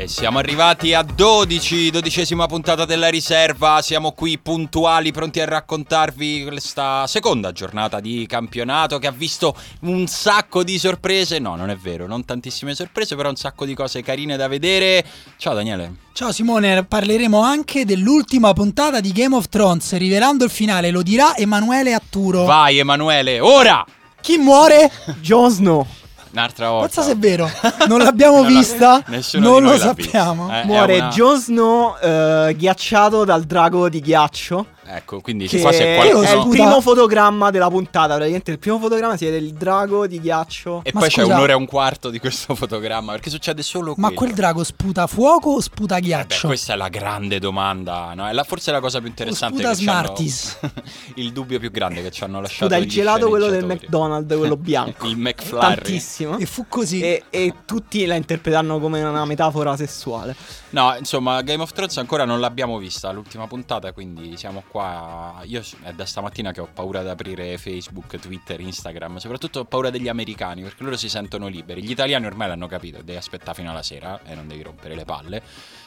E siamo arrivati a 12, dodicesima puntata della riserva. Siamo qui puntuali, pronti a raccontarvi questa seconda giornata di campionato che ha visto un sacco di sorprese. No, non è vero, non tantissime sorprese, però un sacco di cose carine da vedere. Ciao Daniele. Ciao Simone, parleremo anche dell'ultima puntata di Game of Thrones. Rivelando il finale, lo dirà Emanuele Atturo. Vai Emanuele, ora! Chi muore? Jon Snow. Un'altra volta. Forza se è vero. Non l'abbiamo Non vista. non lo sappiamo. Eh, Muore una- Jon Snow eh, ghiacciato dal drago di ghiaccio. Ecco, quindi Che qua se è qualcuno... il Scusa. primo fotogramma della puntata. Praticamente il primo fotogramma si vede il drago di ghiaccio. E Ma poi c'è scusa- un'ora e un quarto di questo fotogramma, perché succede solo Ma quello. quel drago sputa fuoco o sputa Eh beh, ghiaccio? questa è la grande domanda, no? È la- forse la cosa più interessante sputa che ci hanno- Smarties. il dubbio più grande che ci hanno lasciato Scusa, il gelato quello del. McDonald's, quello bianco. Il McFlurry. Tantissimo. E fu così. E, e tutti la interpretano come una metafora sessuale. No, insomma, Game of Thrones ancora non l'abbiamo vista l'ultima puntata, quindi siamo qua. Io è da stamattina che ho paura di aprire Facebook, Twitter, Instagram, soprattutto ho paura degli americani, perché loro si sentono liberi. Gli italiani ormai l'hanno capito, devi aspettare fino alla sera e non devi rompere le palle.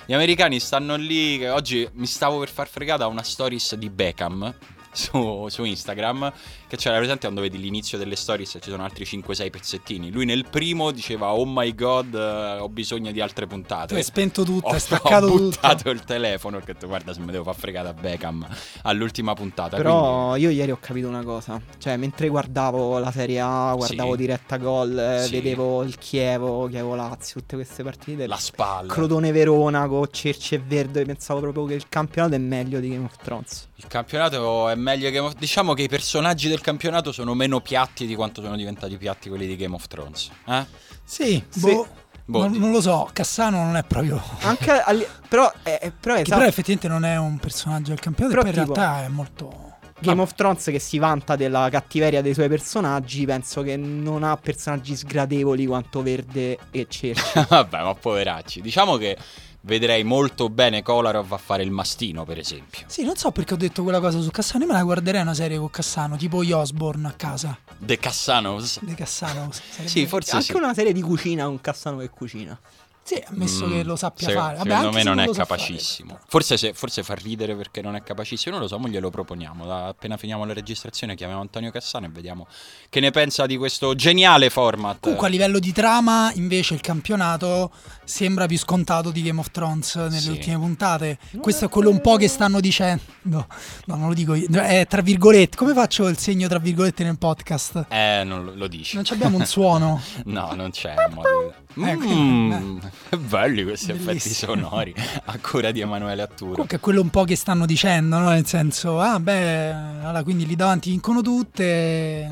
Gli americani stanno lì, che oggi mi stavo per far fregata a una stories di Beckham su, su Instagram, che c'era presente quando vedi l'inizio delle stories e ci sono altri 5-6 pezzettini. Lui nel primo diceva, oh my god, eh, ho bisogno di altre puntate. Tu hai spento tutto, Ho, hai staccato ho tutto. buttato il telefono perché ho detto guarda se mi devo far fregare a Beckham all'ultima puntata. Però io ieri ho capito una cosa. Cioè, mentre guardavo la Serie A, guardavo Sì. diretta gol, eh, Sì. vedevo il Chievo, Chievo Lazio, tutte queste partite. quindi la spalla. Crotone Verona con Cerci e Verde. Pensavo proprio che il campionato è meglio di Game of Thrones. Il campionato è meglio che diciamo che i personaggi del campionato sono meno piatti di quanto sono diventati piatti quelli di Game of Thrones. Eh? Sì, Sì. boh, Boh, non, non lo so. Cassano non è proprio. Anche al- però, eh, eh, però, esatto, però effettivamente non è un personaggio del campionato, Però e poi in tipo- realtà è molto. Game of Thrones che si vanta della cattiveria dei suoi personaggi, penso che non ha personaggi sgradevoli quanto Verde e Cerci. Vabbè, ma poveracci. Diciamo che vedrei molto bene Kolarov a fare il mastino, per esempio. Sì, non so perché ho detto quella cosa su Cassano. Io me la guarderei una serie con Cassano, tipo gli Osborne a casa. De Cassanos. De Cassano. sarebbe- Sì, forse Anche sì. una serie di cucina con Cassano che cucina. Sì, ammesso Mm, che lo sappia se- fare. Vabbè, secondo me se non è lo sa fare. capacissimo. Forse, se- forse fa ridere perché non è capacissimo. Non lo so, mo glielo proponiamo. Da- appena finiamo la registrazione, chiamiamo Antonio Cassano e vediamo che ne pensa di questo geniale format. Comunque a livello di trama, invece, il campionato sembra più scontato di Game of Thrones nelle Sì. ultime puntate. Questo è quello un po' che stanno dicendo. No, non lo dico io. È tra virgolette. Come faccio il segno tra virgolette nel podcast? Eh, non lo, lo dici. Non abbiamo un suono. No, non c'è un modo. Ecco, Mm, belli questi effetti Bellissimo. sonori a cura di Emanuele Atturo. Comunque è quello un po' che stanno dicendo, no? Nel senso, ah beh, allora quindi lì davanti vincono tutte.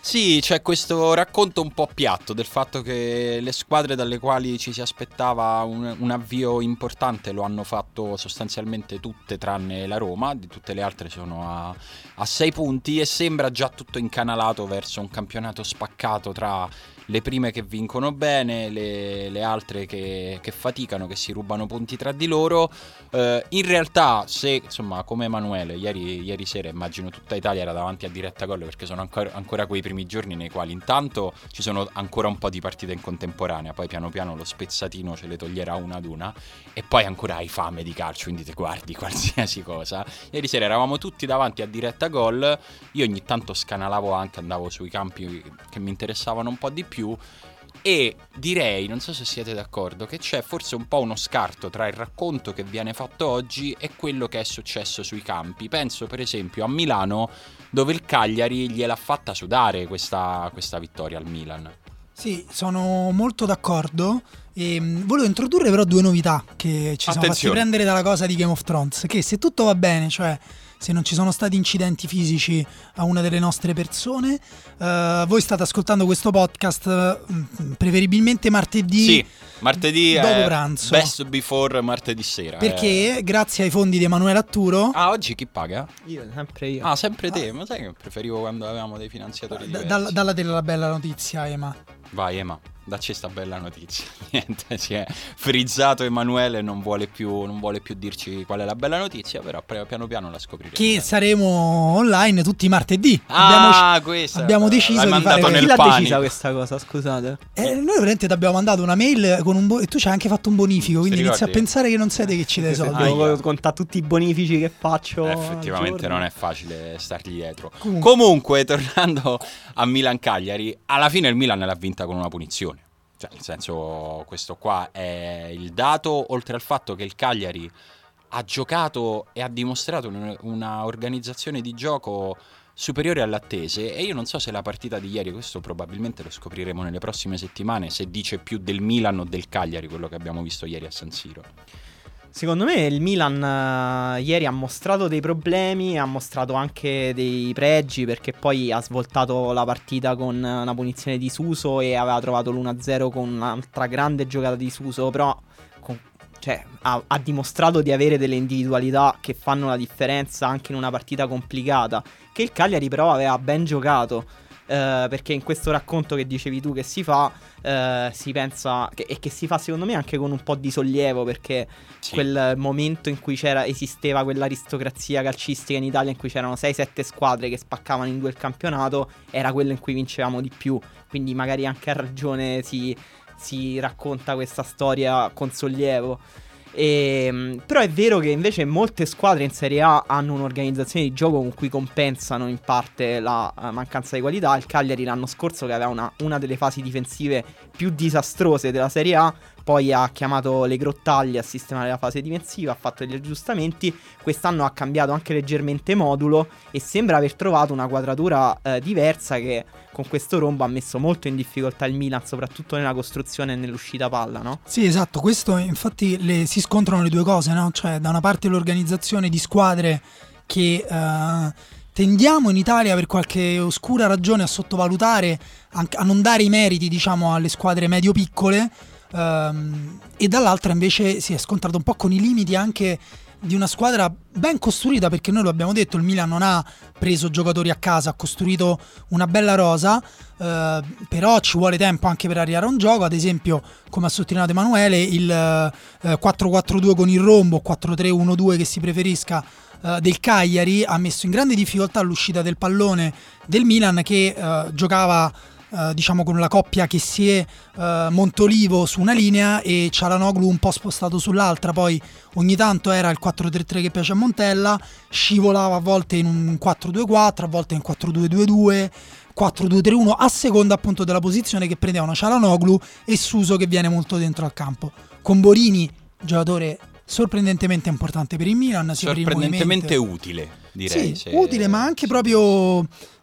Sì, c'è questo racconto un po' piatto del fatto che le squadre dalle quali ci si aspettava un, un avvio importante lo hanno fatto sostanzialmente tutte tranne la Roma, di tutte le altre sono a, a sei punti e sembra già tutto incanalato verso un campionato spaccato tra le prime che vincono bene, le, le altre che, che faticano, che si rubano punti tra di loro. Eh, in realtà, se insomma, come Emanuele, ieri, ieri sera immagino tutta Italia era davanti a diretta gol perché sono ancora, ancora quei primi giorni nei quali intanto ci sono ancora un po' di partite in contemporanea, poi piano piano lo spezzatino ce le toglierà una ad una e poi ancora hai fame di calcio, quindi ti guardi qualsiasi cosa. Ieri sera eravamo tutti davanti a diretta gol, io ogni tanto scanalavo anche, andavo sui campi che mi interessavano un po' di più e direi, non so se siete d'accordo, che c'è forse un po' uno scarto tra il racconto che viene fatto oggi e quello che è successo sui campi. Penso per esempio a Milano dove il Cagliari gliel'ha fatta sudare questa, questa vittoria al Milan. Sì, sono molto d'accordo. E, mh, volevo introdurre però due novità che ci siamo fatti Attenzione. prendere dalla cosa di Game of Thrones. Che se tutto va bene, cioè se non ci sono stati incidenti fisici a una delle nostre persone, eh, voi state ascoltando questo podcast eh, preferibilmente martedì. Sì, martedì dopo pranzo. best before martedì sera. eh. Perché grazie ai fondi di Emanuele Atturo, Ah, oggi chi paga? Io, sempre io. Ah, sempre te, ma sai che preferivo quando avevamo dei finanziatori da- dalla, dalla della bella notizia, Ema. Vai Ema, dacci sta bella notizia. Niente, si è frizzato Emanuele, non vuole, più, non vuole più dirci qual è la bella notizia, però pre- piano piano la scopriremo. Che saremo online tutti i martedì. Ah, abbiamo, questa. abbiamo deciso di mandato fare- nel Chi l'ha panico. decisa questa cosa, scusate? Eh, noi veramente ti abbiamo mandato una mail con un bo- e tu ci hai anche fatto un bonifico, Ti quindi inizia a pensare che non siete che ci dai soldi. Devo contare tutti i bonifici che faccio. Eh, effettivamente non è facile stargli dietro. Comunque. Comunque, tornando a Milan-Cagliari, alla fine il Milan l'ha vinta con una punizione. Cioè, nel senso, questo qua è il dato, oltre al fatto che il Cagliari ha giocato e ha dimostrato un- una organizzazione di gioco superiore alle attese e io non so se la partita di ieri, questo probabilmente lo scopriremo nelle prossime settimane, se dice più del Milan o del Cagliari quello che abbiamo visto ieri a San Siro. Secondo me il Milan eh, ieri ha mostrato dei problemi, ha mostrato anche dei pregi perché poi ha svoltato la partita con eh, una punizione di Suso e aveva trovato l'1-0 con un'altra grande giocata di Suso, però con- cioè, ha, ha dimostrato di avere delle individualità che fanno la differenza anche in una partita complicata, che il Cagliari però aveva ben giocato. Eh, perché in questo racconto che dicevi tu che si fa, eh, si pensa che- e che si fa secondo me anche con un po' di sollievo perché Sì. quel momento in cui c'era, esisteva quell'aristocrazia calcistica in Italia in cui c'erano 6-7 squadre che spaccavano in due il campionato, era quello in cui vincevamo di più. Quindi magari anche a ragione si, si racconta questa storia con sollievo. E, però è vero che invece molte squadre in Serie A hanno un'organizzazione di gioco con cui compensano in parte la eh, mancanza di qualità. Il Cagliari l'anno scorso che aveva una, una delle fasi difensive più disastrose della Serie A, poi ha chiamato le grottaglie a sistemare la fase difensiva, ha fatto degli aggiustamenti. Quest'anno ha cambiato anche leggermente modulo e sembra aver trovato una quadratura eh, diversa che con questo rombo ha messo molto in difficoltà il Milan, soprattutto nella costruzione e nell'uscita palla, no? Sì, esatto, questo infatti le- si scontrano le due cose, no? Cioè, da una parte l'organizzazione di squadre che eh, tendiamo in Italia per qualche oscura ragione a sottovalutare, a non dare i meriti, diciamo, alle squadre medio-piccole, ehm, e dall'altra invece si è scontrato un po' con i limiti anche di una squadra ben costruita, perché noi lo abbiamo detto, il Milan non ha preso giocatori a casa, ha costruito una bella rosa, eh, però ci vuole tempo anche per arrivare a un gioco, ad esempio, come ha sottolineato Emanuele, il eh, 4-4-2 con il rombo, 4-3-1-2 che si preferisca eh, del Cagliari ha messo in grande difficoltà l'uscita del pallone del Milan che eh, giocava eh, diciamo con la coppia che si è eh, Montolivo su una linea e Cialanoglu un po' spostato sull'altra. Poi ogni tanto era il 4-3-3 che piace a Montella scivolava a volte in un 4-2-4 a volte in 4-2-2-2 4-2-3-1 a seconda appunto della posizione che prendevano Cialanoglu e Suso che viene molto dentro al campo. Con Borini giocatore sorprendentemente importante per il Milan Sorprendentemente utile, direi. Sì, se- utile, ma anche proprio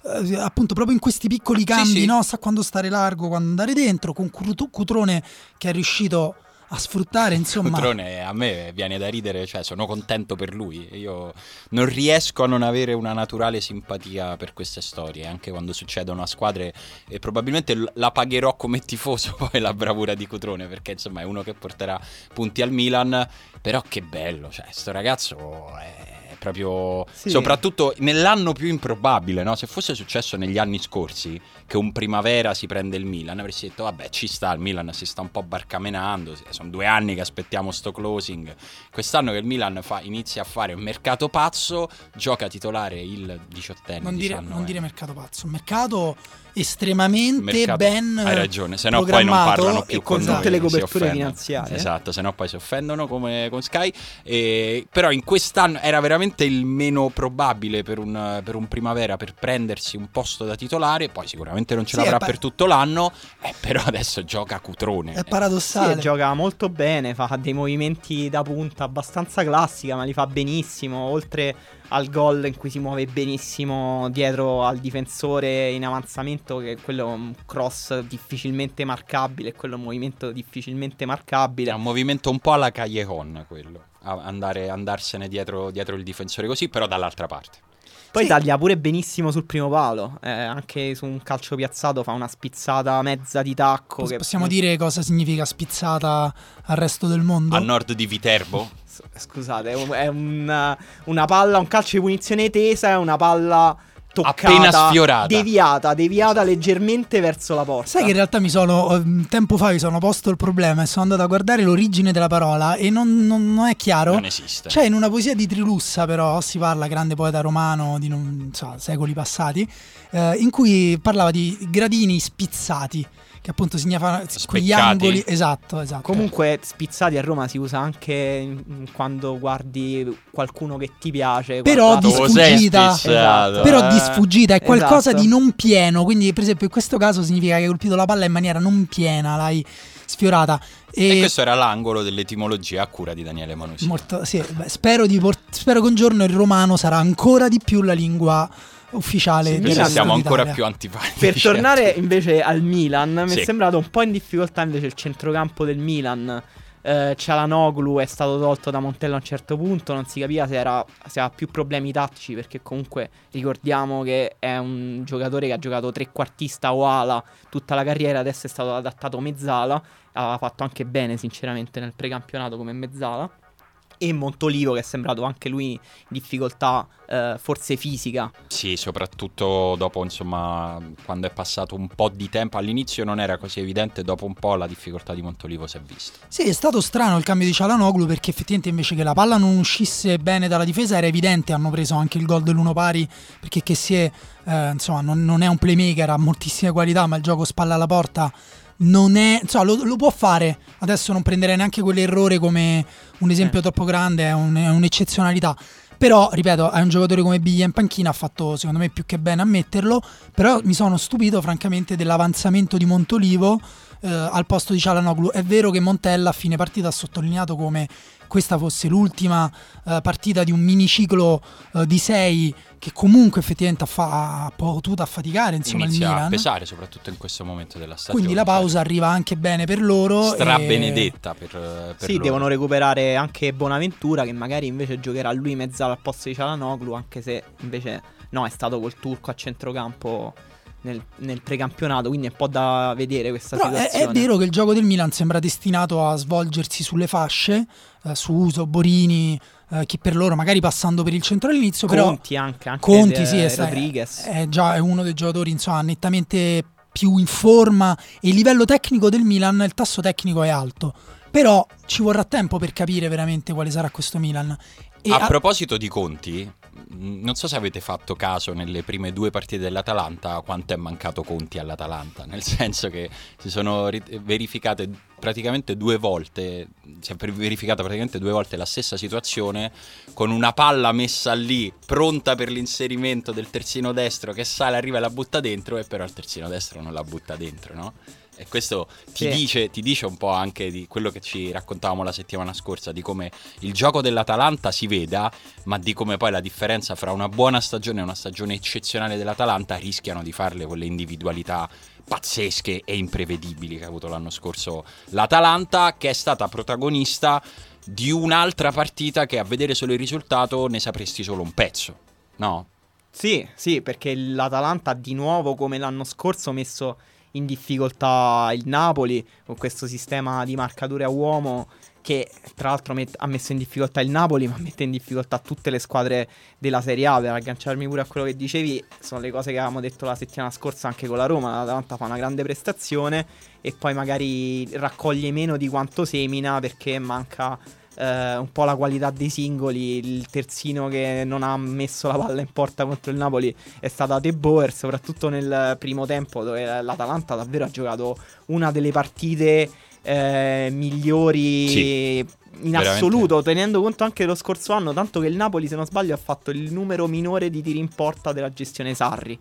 eh, appunto proprio in questi piccoli cambi, sì. no? Sa quando stare largo, quando andare dentro, con Cutrone che è riuscito a sfruttare, insomma. Cutrone a me viene da ridere, cioè sono contento per lui. Io non riesco a non avere una naturale simpatia per queste storie, anche quando succedono a squadre e probabilmente la pagherò come tifoso poi la bravura di Cutrone, perché insomma è uno che porterà punti al Milan, però che bello, cioè sto ragazzo è proprio Sì. soprattutto nell'anno più improbabile, no? Se fosse successo negli anni scorsi che un primavera si prende il Milan, avresti detto vabbè, ci sta, il Milan si sta un po' barcamenando, sono due anni che aspettiamo sto closing. Quest'anno che il Milan fa- inizia a fare un mercato pazzo, gioca titolare il diciottenne. non dire, 19enne. non dire mercato pazzo, un mercato estremamente Mercato- ben Hai ragione, se no poi non parlano più con noi, tutte le coperture finanziarie. Esatto, se no poi si offendono come con Sky. E- però in quest'anno era veramente il meno probabile per un, per un primavera per prendersi un posto da titolare. Poi sicuramente non ce Sì, l'avrà è pa- per tutto l'anno. eh, però adesso gioca a Cutrone. È Sì, paradossale. gioca molto bene, fa dei movimenti da punta abbastanza classica, ma li fa benissimo. Oltre al gol in cui si muove benissimo dietro al difensore in avanzamento, che quello è un cross difficilmente marcabile, quello è un movimento difficilmente marcabile. È un movimento un po' alla Callejon quello. andare, andarsene dietro, dietro il difensore così, però dall'altra parte. Poi Sì. taglia pure benissimo sul primo palo. eh, anche su un calcio piazzato fa una spizzata mezza di tacco. Pos- che- Possiamo dire cosa significa spizzata al resto del mondo? A nord di Viterbo. S- Scusate, è un- è una, una palla, un calcio di punizione tesa, è una palla toccata, Appena sfiorata. deviata, deviata leggermente verso la porta. Sai che in realtà mi sono, eh, tempo fa mi sono posto il problema e sono andato a guardare l'origine della parola e non, non- non è chiaro. Non esiste. C'è in una poesia di Trilussa, però, si parla, grande poeta romano di non so, secoli passati, eh, in cui parlava di gradini spizzati, che appunto significa quegli angoli. Esatto, esatto. Comunque, spizzati a Roma si usa anche quando guardi qualcuno che ti piace. Però di sfuggita. spizzato, Però eh? di sfuggita è qualcosa Esatto. di non pieno. Quindi, per esempio, in questo caso significa che hai colpito la palla in maniera non piena, l'hai sfiorata. E, E questo era l'angolo dell'etimologia a cura di Daniele Manusi. molto- sì, beh, spero, di port- spero che un giorno il romano sarà ancora di più la lingua ufficiale Sì, Milan siamo ancora più antipatici. Per tornare invece al Milan, mi Sì. è sembrato un po' in difficoltà invece il centrocampo del Milan. Eh, Cialanoglu è stato tolto da Montella a un certo punto, non si capiva se, era, se aveva più problemi tattici perché comunque ricordiamo che è un giocatore che ha giocato trequartista o ala tutta la carriera, adesso è stato adattato mezzala, aveva fatto anche bene sinceramente nel precampionato come mezzala. E Montolivo che è sembrato anche lui in difficoltà eh, forse fisica Sì, soprattutto dopo, insomma, quando è passato un po' di tempo. All'inizio non era così evidente, dopo un po' la difficoltà di Montolivo si è vista. Sì, è stato strano il cambio di Cialanoglu perché effettivamente invece che la palla non uscisse bene dalla difesa era evidente, hanno preso anche il gol dell'uno pari perché che si è, eh, insomma, non, non è un playmaker, ha moltissime qualità, ma il gioco spalla alla porta non è, insomma, lo, lo può fare. Adesso non prenderei neanche quell'errore come un esempio Eh. troppo grande, è, un- è un'eccezionalità. Però, ripeto, è un giocatore come Biglia in panchina, ha fatto secondo me più che bene a metterlo, però mi sono stupito francamente dell'avanzamento di Montolivo eh, al posto di Cialanoglu. È vero che Montella a fine partita ha sottolineato come questa fosse l'ultima eh, partita di un miniciclo eh, di sei che comunque effettivamente ha, fa- ha potuto affaticare insomma il Inizia a Milan. pesare, soprattutto in questo momento della stagione. Quindi la pausa arriva anche bene per loro. Stra e- benedetta per, per Sì, loro. devono recuperare anche Bonaventura che magari invece giocherà lui mezzala al posto di Cialanoglu, anche se invece no, è stato col turco a centrocampo nel, nel precampionato, quindi è un po' da vedere questa Però è, situazione. è vero che il gioco del Milan sembra destinato a svolgersi sulle fasce, eh, su Uso, Borini, eh, chi per loro, magari passando per il centro all'inizio, però Conti anche, anche Conti de- sì, è, Rodriguez. è già è uno dei giocatori insomma, nettamente più in forma e il livello tecnico del Milan, il tasso tecnico è alto. Però ci vorrà tempo per capire veramente quale sarà questo Milan. E a a- proposito di conti, non so se avete fatto caso nelle prime due partite dell'Atalanta quanto è mancato conti all'Atalanta, nel senso che si sono ri- verificate praticamente due volte, si è verificata praticamente due volte la stessa situazione con una palla messa lì pronta per l'inserimento del terzino destro che sale, arriva e la butta dentro e però il terzino destro non la butta dentro, no? E questo ti, Sì. dice, ti dice un po' anche di quello che ci raccontavamo la settimana scorsa, di come il gioco dell'Atalanta si veda, ma di come poi la differenza fra una buona stagione e una stagione eccezionale dell'Atalanta rischiano di farle quelle individualità pazzesche e imprevedibili che ha avuto l'anno scorso l'Atalanta, che è stata protagonista di un'altra partita che a vedere solo il risultato ne sapresti solo un pezzo, no? Sì, sì, perché l'Atalanta di nuovo come l'anno scorso messo in difficoltà il Napoli con questo sistema di marcature a uomo che tra l'altro met- ha messo in difficoltà il Napoli ma mette in difficoltà tutte le squadre della Serie A. Per agganciarmi pure a quello che dicevi sono le cose che avevamo detto la settimana scorsa anche con la Roma. l'Atalanta fa una grande prestazione e poi magari raccoglie meno di quanto semina perché manca eh, un po' la qualità dei singoli. Il terzino che non ha messo la palla in porta contro il Napoli è stata De Boer, soprattutto nel primo tempo, dove l'Atalanta davvero ha giocato una delle partite eh, migliori. Sì, in veramente. assoluto, tenendo conto anche dello scorso anno, tanto che il Napoli, se non sbaglio, ha fatto il numero minore di tiri in porta della gestione Sarri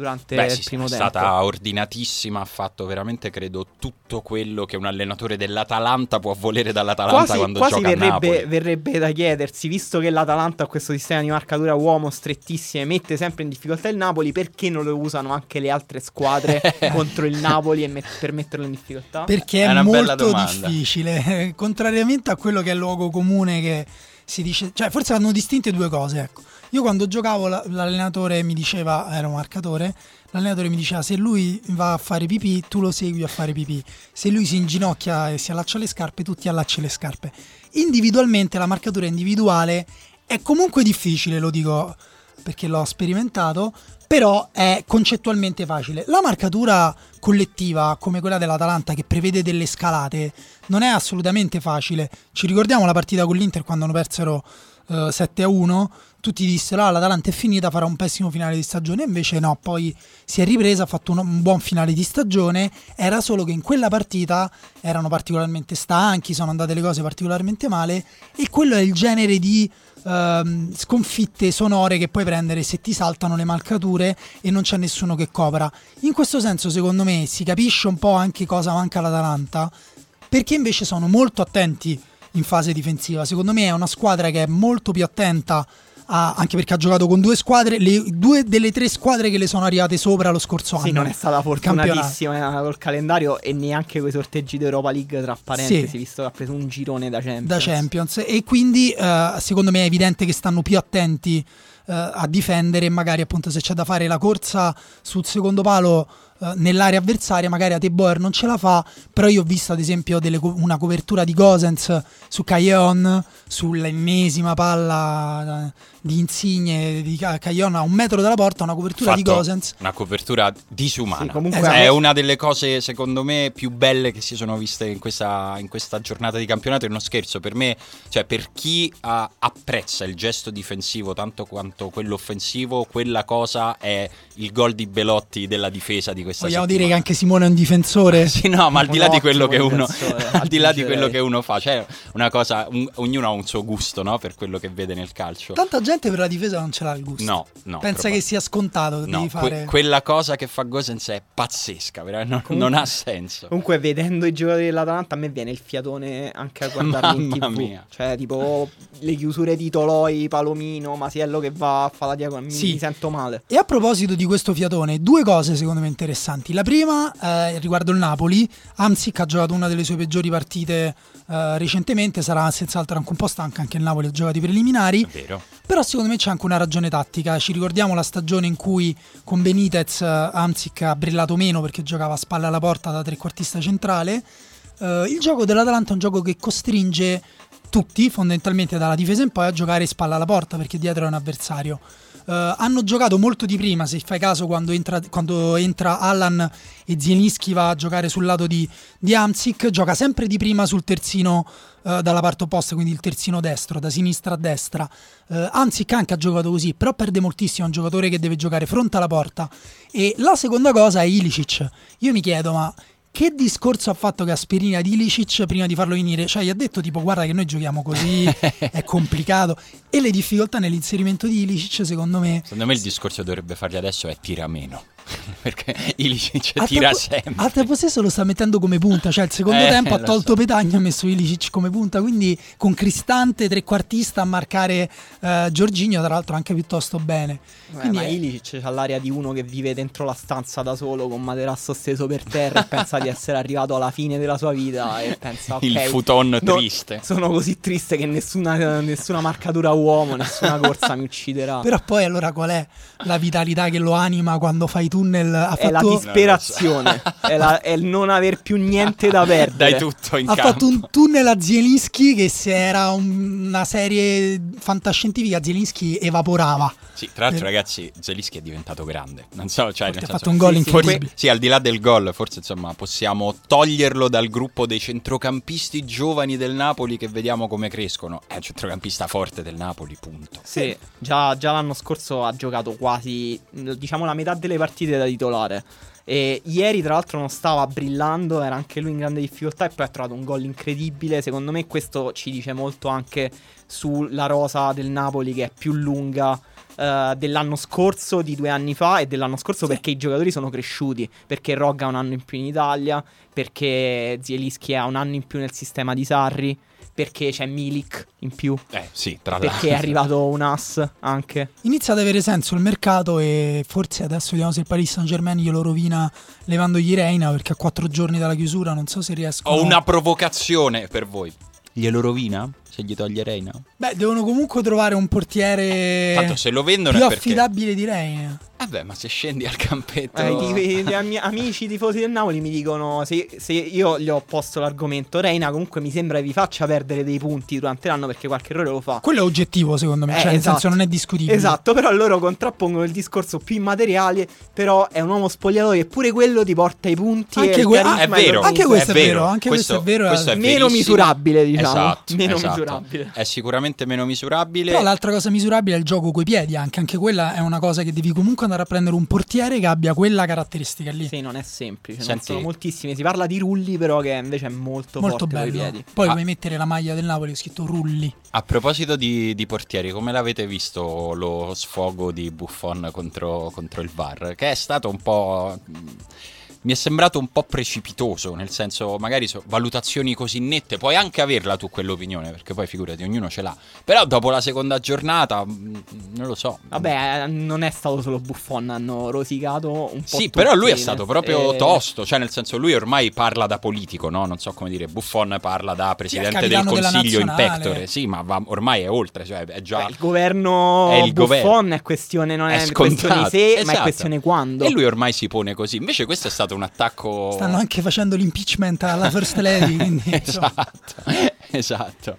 durante Beh, il sì, sì, primo è tempo. stata ordinatissima, ha fatto veramente, credo, tutto quello che un allenatore dell'Atalanta può volere dall'Atalanta Quasi, quando quasi gioca a verrebbe, Napoli. verrebbe da chiedersi, visto che l'Atalanta ha questo sistema di marcatura uomo strettissime, mette sempre in difficoltà il Napoli, perché non lo usano anche le altre squadre contro il Napoli e met- per metterlo in difficoltà? Perché È è, molto difficile, contrariamente a quello che è il luogo comune che si dice, cioè forse hanno distinte due cose, ecco. Io quando giocavo la- l'allenatore mi diceva, era un marcatore, l'allenatore mi diceva se lui va a fare pipì tu lo segui a fare pipì, se lui si inginocchia e si allaccia le scarpe tu ti allacci le scarpe. Individualmente la marcatura individuale è comunque difficile, lo dico perché l'ho sperimentato, però è concettualmente facile. La marcatura collettiva come quella dell'Atalanta che prevede delle scalate non è assolutamente facile. Ci ricordiamo la partita con l'Inter quando hanno persero eh, 7 a 1, tutti dissero ah, l'Atalanta è finita, farà un pessimo finale di stagione, invece no, poi si è ripresa, ha fatto un, un buon finale di stagione, era solo che in quella partita erano particolarmente stanchi, sono andate le cose particolarmente male e quello è il genere di ehm, sconfitte sonore che puoi prendere se ti saltano le marcature e non c'è nessuno che copra. In questo senso, secondo me, si capisce un po' anche cosa manca all'Atalanta, perché invece sono molto attenti in fase difensiva. Secondo me è una squadra che è molto più attenta a- anche perché ha giocato con due squadre, le due delle tre squadre che le sono arrivate sopra lo scorso anno. Sì, non è stata Campionato. fortunatissima eh, col calendario e neanche quei sorteggi d'Europa League tra parentesi, Sì. visto che ha preso un girone da Champions. da Champions e quindi eh, secondo me è evidente che stanno più attenti eh, a difendere e magari appunto se c'è da fare la corsa sul secondo palo eh, nell'area avversaria magari Ateboer non ce la fa però io ho visto ad esempio delle co- una copertura di Gosens su Caillon sull'ennesima palla eh, di Insigne di Ca- Caillon a un metro dalla porta una copertura di Fatto Gosens Una copertura disumana. Sì, comunque Esatto. È una delle cose, secondo me, più belle che si sono viste in questa, in questa giornata di campionato. È uno scherzo per me, cioè per chi ah, apprezza il gesto difensivo tanto quanto quello offensivo, quella cosa è il gol di Belotti della difesa di questa vogliamo dire che settimana. anche Simone è un difensore Sì, no, ma al di là di quello uno, al di là di quello che uno fa, cioè una cosa, un- ognuno ha un suo gusto, no? Per quello che vede nel calcio. tanta gente per la difesa non ce l'ha il gusto No, no. pensa proprio- che sia scontato che No, devi que- fare quella cosa che fa Gosens è pazzesca, veramente, non, Comunque- non ha senso. Comunque, vedendo i giocatori dell'Atalanta, a me viene il fiatone anche a guardarli in tv. mia. Cioè, tipo le chiusure di Toloi, Palomino, Masiello che va a fare la diagonale. Mi, Sì. mi sento male. E a proposito di questo fiatone, due cose secondo me interessanti. La prima eh, riguardo il Napoli. Amsic ha giocato una delle sue peggiori partite eh, recentemente, sarà senz'altro anche un po' stanca, anche il Napoli ha giocato i preliminari. Però secondo me c'è anche una ragione tattica. Ci ricordiamo la stagione in cui con Benitez eh, Amsic ha brillato meno perché giocava a spalle alla porta da trequartista centrale. Eh, il gioco dell'Atalanta è un gioco che costringe tutti, fondamentalmente dalla difesa in poi, a giocare spalla alla porta perché dietro è un avversario. Eh, hanno giocato molto di prima, se fai caso, quando entra, quando entra Allan e Zielinski va a giocare sul lato di, di Amsic, gioca sempre di prima sul terzino eh, dalla parte opposta, quindi il terzino destro, da sinistra a destra. Eh, Amsic anche ha giocato così, però perde moltissimo, è un giocatore che deve giocare fronte alla porta. E la seconda cosa è Ilicic. Io mi chiedo, ma che discorso ha fatto Gasperini ad Ilicic prima di farlo venire? Cioè, gli ha detto tipo guarda che noi giochiamo così, è complicato. E le difficoltà nell'inserimento di Ilicic, secondo me... Secondo me il discorso che dovrebbe fargli adesso è tira meno. Perché Ilicic Al tira sempre. Al tempo stesso lo sta mettendo come punta, cioè il secondo Eh, tempo ha tolto so. Petagna, ha messo Ilicic come punta, quindi con Cristante trequartista a marcare eh, Giorginio, tra l'altro anche piuttosto bene. Quindi ma è- Ilicic ha l'aria di uno che vive dentro la stanza da solo con materasso steso per terra e pensa di essere arrivato alla fine della sua vita e pensa ok, Il futon no, triste. sono così triste che nessuna, nessuna marcatura uomo, nessuna corsa mi ucciderà. Però poi allora qual è la vitalità che lo anima quando fai tunnel? Ha è la fatto, disperazione, è, la- è il non aver più niente da perdere. Dai tutto in ha campo. fatto un tunnel a Zielinski che se era un- una serie fantascientifica Zielinski evaporava. Sì, tra l'altro, Eh. ragazzi, Zelischi è diventato grande. Non so, cioè, ha senso- fatto un gol sì, sì, incredibile. Sì, al di là del gol, forse insomma possiamo toglierlo dal gruppo dei centrocampisti giovani del Napoli che vediamo come crescono. È un centrocampista forte del Napoli, punto. Sì, già, già l'anno scorso ha giocato quasi, diciamo, la metà delle partite da titolare. E ieri, tra l'altro, non stava brillando, era anche lui in grande difficoltà. E poi ha trovato un gol incredibile. Secondo me, questo ci dice molto anche sulla rosa del Napoli, che è più lunga eh, dell'anno scorso, di due anni fa, e dell'anno scorso perché i giocatori sono cresciuti. Perché Rogga ha un anno in più in Italia, perché Zielischi ha un anno in più nel sistema di Sarri, perché c'è Milik in più. Eh, sì, tra l'altro. Perché è arrivato un as anche. Inizia ad avere senso il mercato e forse adesso vediamo se il Paris Saint Germain glielo rovina levandogli Reina perché a quattro giorni dalla chiusura non so se riescono Ho una provocazione per voi. Glielo rovina? Se gli toglie Reina? Beh, devono comunque trovare un portiere Tanto se lo vendono più è perché... affidabile di Reina. Vabbè, ma se scendi al campetto... Eh, i- gli ami- amici tifosi del Napoli mi dicono se, se io gli ho posto l'argomento Reina comunque mi sembra che vi faccia perdere dei punti durante l'anno perché qualche errore lo fa. Quello è oggettivo, secondo me. Eh, cioè, nel esatto. senso, non è discutibile. Esatto, però loro contrappongono il discorso più immateriale, però è un uomo spogliatoio e pure quello ti porta i punti Anche e que- carisma È vero. Anche questo è vero, anche questo è vero, questo eh. è Meno verissimo. misurabile, diciamo. Esatto, Meno esatto. Misurabile. È sicuramente meno misurabile. Però l'altra cosa misurabile è il gioco coi piedi, anche, anche quella è una cosa che devi comunque andare a prendere un portiere che abbia quella caratteristica lì. Sì, non è semplice, non Senti- sono moltissimi. Si parla di rulli, però che invece è molto, Molto bello. piedi. Poi Ah. puoi mettere la maglia del Napoli, ho scritto Rulli. A proposito di, di portieri, come l'avete visto lo sfogo di Buffon contro, contro il VAR? Che è stato un po'. Mi è sembrato un po' precipitoso, nel senso, magari so- valutazioni così nette, puoi anche averla tu quell'opinione, perché poi figurati, ognuno ce l'ha. Però dopo la seconda giornata, mm, non lo so. Vabbè, eh, non è stato solo Buffon, hanno rosicato un po'. Sì, tutti, però lui è stato proprio eh, tosto, cioè nel senso lui ormai parla da politico, no? Non so come dire, Buffon parla da presidente del consiglio in pectore, sì, ma va- ormai è oltre, cioè è già... Beh, il governo È il Buffon governo. è questione, non È è, questione scontato. se, ma è Esatto. questione quando. E lui ormai si pone così. Invece questo è stato un attacco... Stanno anche facendo l'impeachment alla First Lady. quindi, esatto, esatto.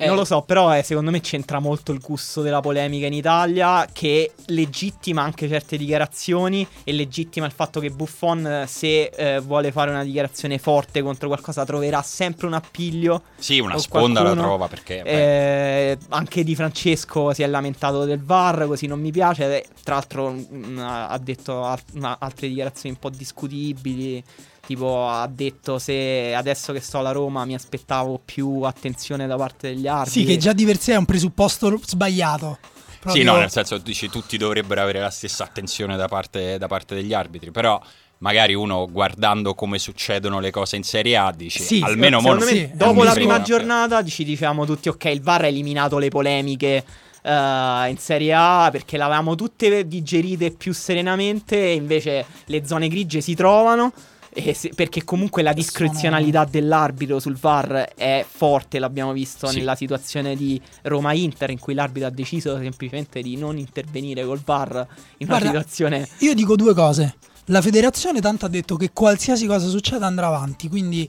Eh, Non lo so, però eh, secondo me c'entra molto il gusto della polemica in Italia che legittima anche certe dichiarazioni e legittima il fatto che Buffon eh, se eh, vuole fare una dichiarazione forte contro qualcosa troverà sempre un appiglio. Sì, una sponda la qualcuno. trova perché... Eh, anche Di Francesco si è lamentato del VAR, così non mi piace. Tra l'altro mm, ha detto al- altre dichiarazioni un po' discutibili. Tipo ha detto se adesso che sto alla Roma mi aspettavo più attenzione da parte degli arbitri. Sì, che già di per sé è un presupposto sbagliato. Sì, Proprio- no, nel senso dici tutti dovrebbero avere la stessa attenzione da parte, da parte degli arbitri, però magari uno guardando come succedono le cose in Serie A dici Sì, almeno mo Secondo non- me, sì, dopo la prima giornata ci diciamo tutti: ok, il VAR ha eliminato le polemiche. eh, in Serie A perché l'avevamo tutte digerite più serenamente e invece le zone grigie si trovano se- perché comunque la discrezionalità dell'arbitro sul VAR è forte, l'abbiamo visto Sì. nella situazione di Roma-Inter in cui l'arbitro ha deciso semplicemente di non intervenire col VAR in una Guarda, situazione Io dico due cose. La federazione tanto ha detto che qualsiasi cosa succeda andrà avanti, quindi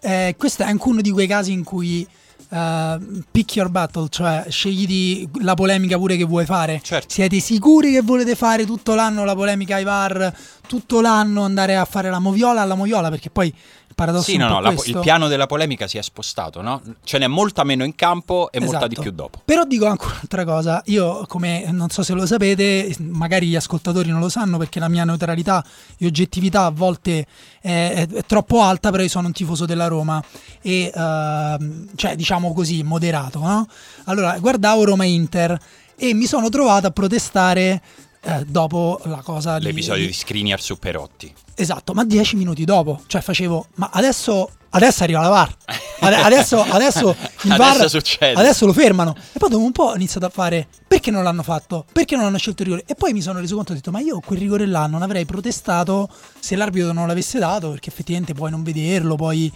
eh, questo è anche uno di quei casi in cui eh, pick your battle, cioè scegli la polemica pure che vuoi fare. Certo. Siete sicuri che volete fare tutto l'anno la polemica ai VAR, tutto l'anno andare a fare la moviola alla moviola? Perché poi il paradosso Sì, è un no, no, la il piano della polemica si è spostato, no? Ce n'è molta meno in campo e molta di Esatto. più dopo. Però dico anche un'altra cosa, io come non so se lo sapete, magari gli ascoltatori non lo sanno perché la mia neutralità e oggettività a volte è, è- troppo alta, però io sono un tifoso della Roma e ehm, cioè diciamo così, moderato, no? Allora, guardavo Roma Inter e mi sono trovato a protestare eh, dopo la cosa di- L'episodio di Skriniar su Perotti. Esatto, ma dieci minuti dopo, cioè facevo, ma adesso, adesso arriva la VAR, Ade- adesso, adesso il Adesso VAR, succede. adesso lo fermano. E poi dopo un po' ho iniziato a fare, perché non l'hanno fatto? Perché non hanno scelto il rigore? E poi mi sono reso conto, ho detto, ma io quel rigore là non avrei protestato se l'arbitro non l'avesse dato, perché effettivamente puoi non vederlo, poi...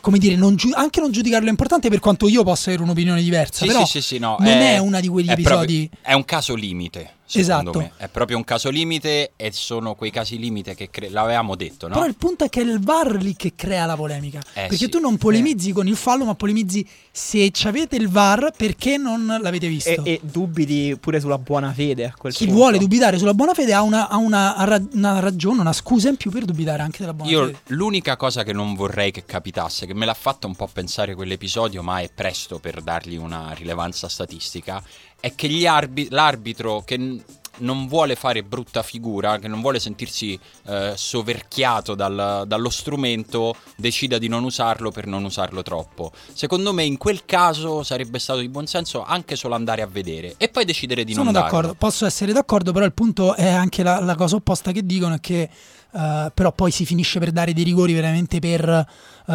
Come dire, non giu- anche non giudicarlo è importante per quanto io possa avere un'opinione diversa. Sì, però sì, sì, sì, no, non è, una di quegli è episodi. proprio- è un caso limite, secondo Esatto. me. È proprio un caso limite e sono quei casi limite che cre- l'avevamo detto, no? Però il punto è che è il VAR lì che crea la polemica. Eh, perché sì. tu non polemizzi con il fallo, ma polemizzi se avete il VAR perché non l'avete visto. e, e dubiti pure sulla buona fede a quel Chi punto. vuole dubitare sulla buona fede ha, una, ha una, ha una ragione, una scusa in più per dubitare anche della buona Io fede. l'unica cosa che non vorrei che capitasse, che me l'ha fatto un po' pensare quell'episodio, ma è presto per dargli una rilevanza statistica, è che gli arbi- l'arbitro che non vuole fare brutta figura, che non vuole sentirsi eh, soverchiato dal- dallo strumento, decida di non usarlo per non usarlo troppo. Secondo me in quel caso sarebbe stato di buon senso anche solo andare a vedere e poi decidere di Sono non darlo. d'accordo, posso essere d'accordo, però il punto è anche la, la cosa opposta che dicono è che Uh, però poi si finisce per dare dei rigori veramente per uh,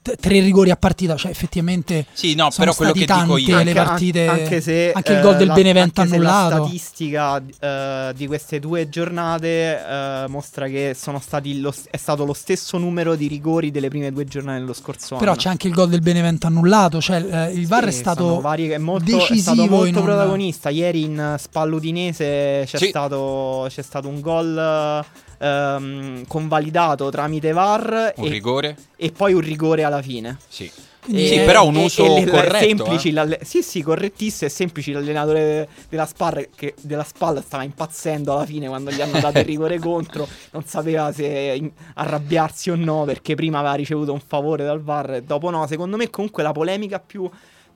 t- tre rigori a partita, cioè effettivamente sì, no, sono però quello che tante dico io le partite, anche, se, anche il gol del la, Benevento anche annullato. la statistica uh, di queste due giornate mostra che sono stati lo, è stato lo stesso numero di rigori delle prime due giornate dello scorso però anno. c'è anche il gol del Benevento annullato, cioè il VAR sì, è stato vari, è molto, decisivo è stato molto un... protagonista. Ieri in Spalludinese c'è, sì. stato, c'è stato un gol ehm, convalidato tramite VAR un e, rigore e poi un rigore alla fine. sì Quindi, sì, eh, però un uso e, e corretto. semplici, eh. l'alle- sì, sì, correttissimo. E semplici. L'allenatore della spalla, che, della spalla stava impazzendo alla fine quando gli hanno dato il rigore contro. Non sapeva se in- arrabbiarsi o no, perché prima aveva ricevuto un favore dal VAR e dopo no. Secondo me, comunque, la polemica più.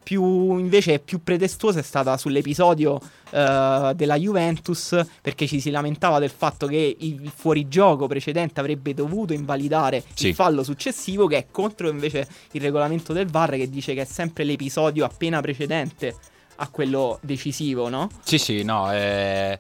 Più invece più pretestuosa è stata sull'episodio eh, della Juventus perché ci si lamentava del fatto che il fuorigioco precedente avrebbe dovuto invalidare Sì. il fallo successivo che è contro invece il regolamento del VAR che dice che è sempre l'episodio appena precedente a quello decisivo, no? Sì, sì, no, eh,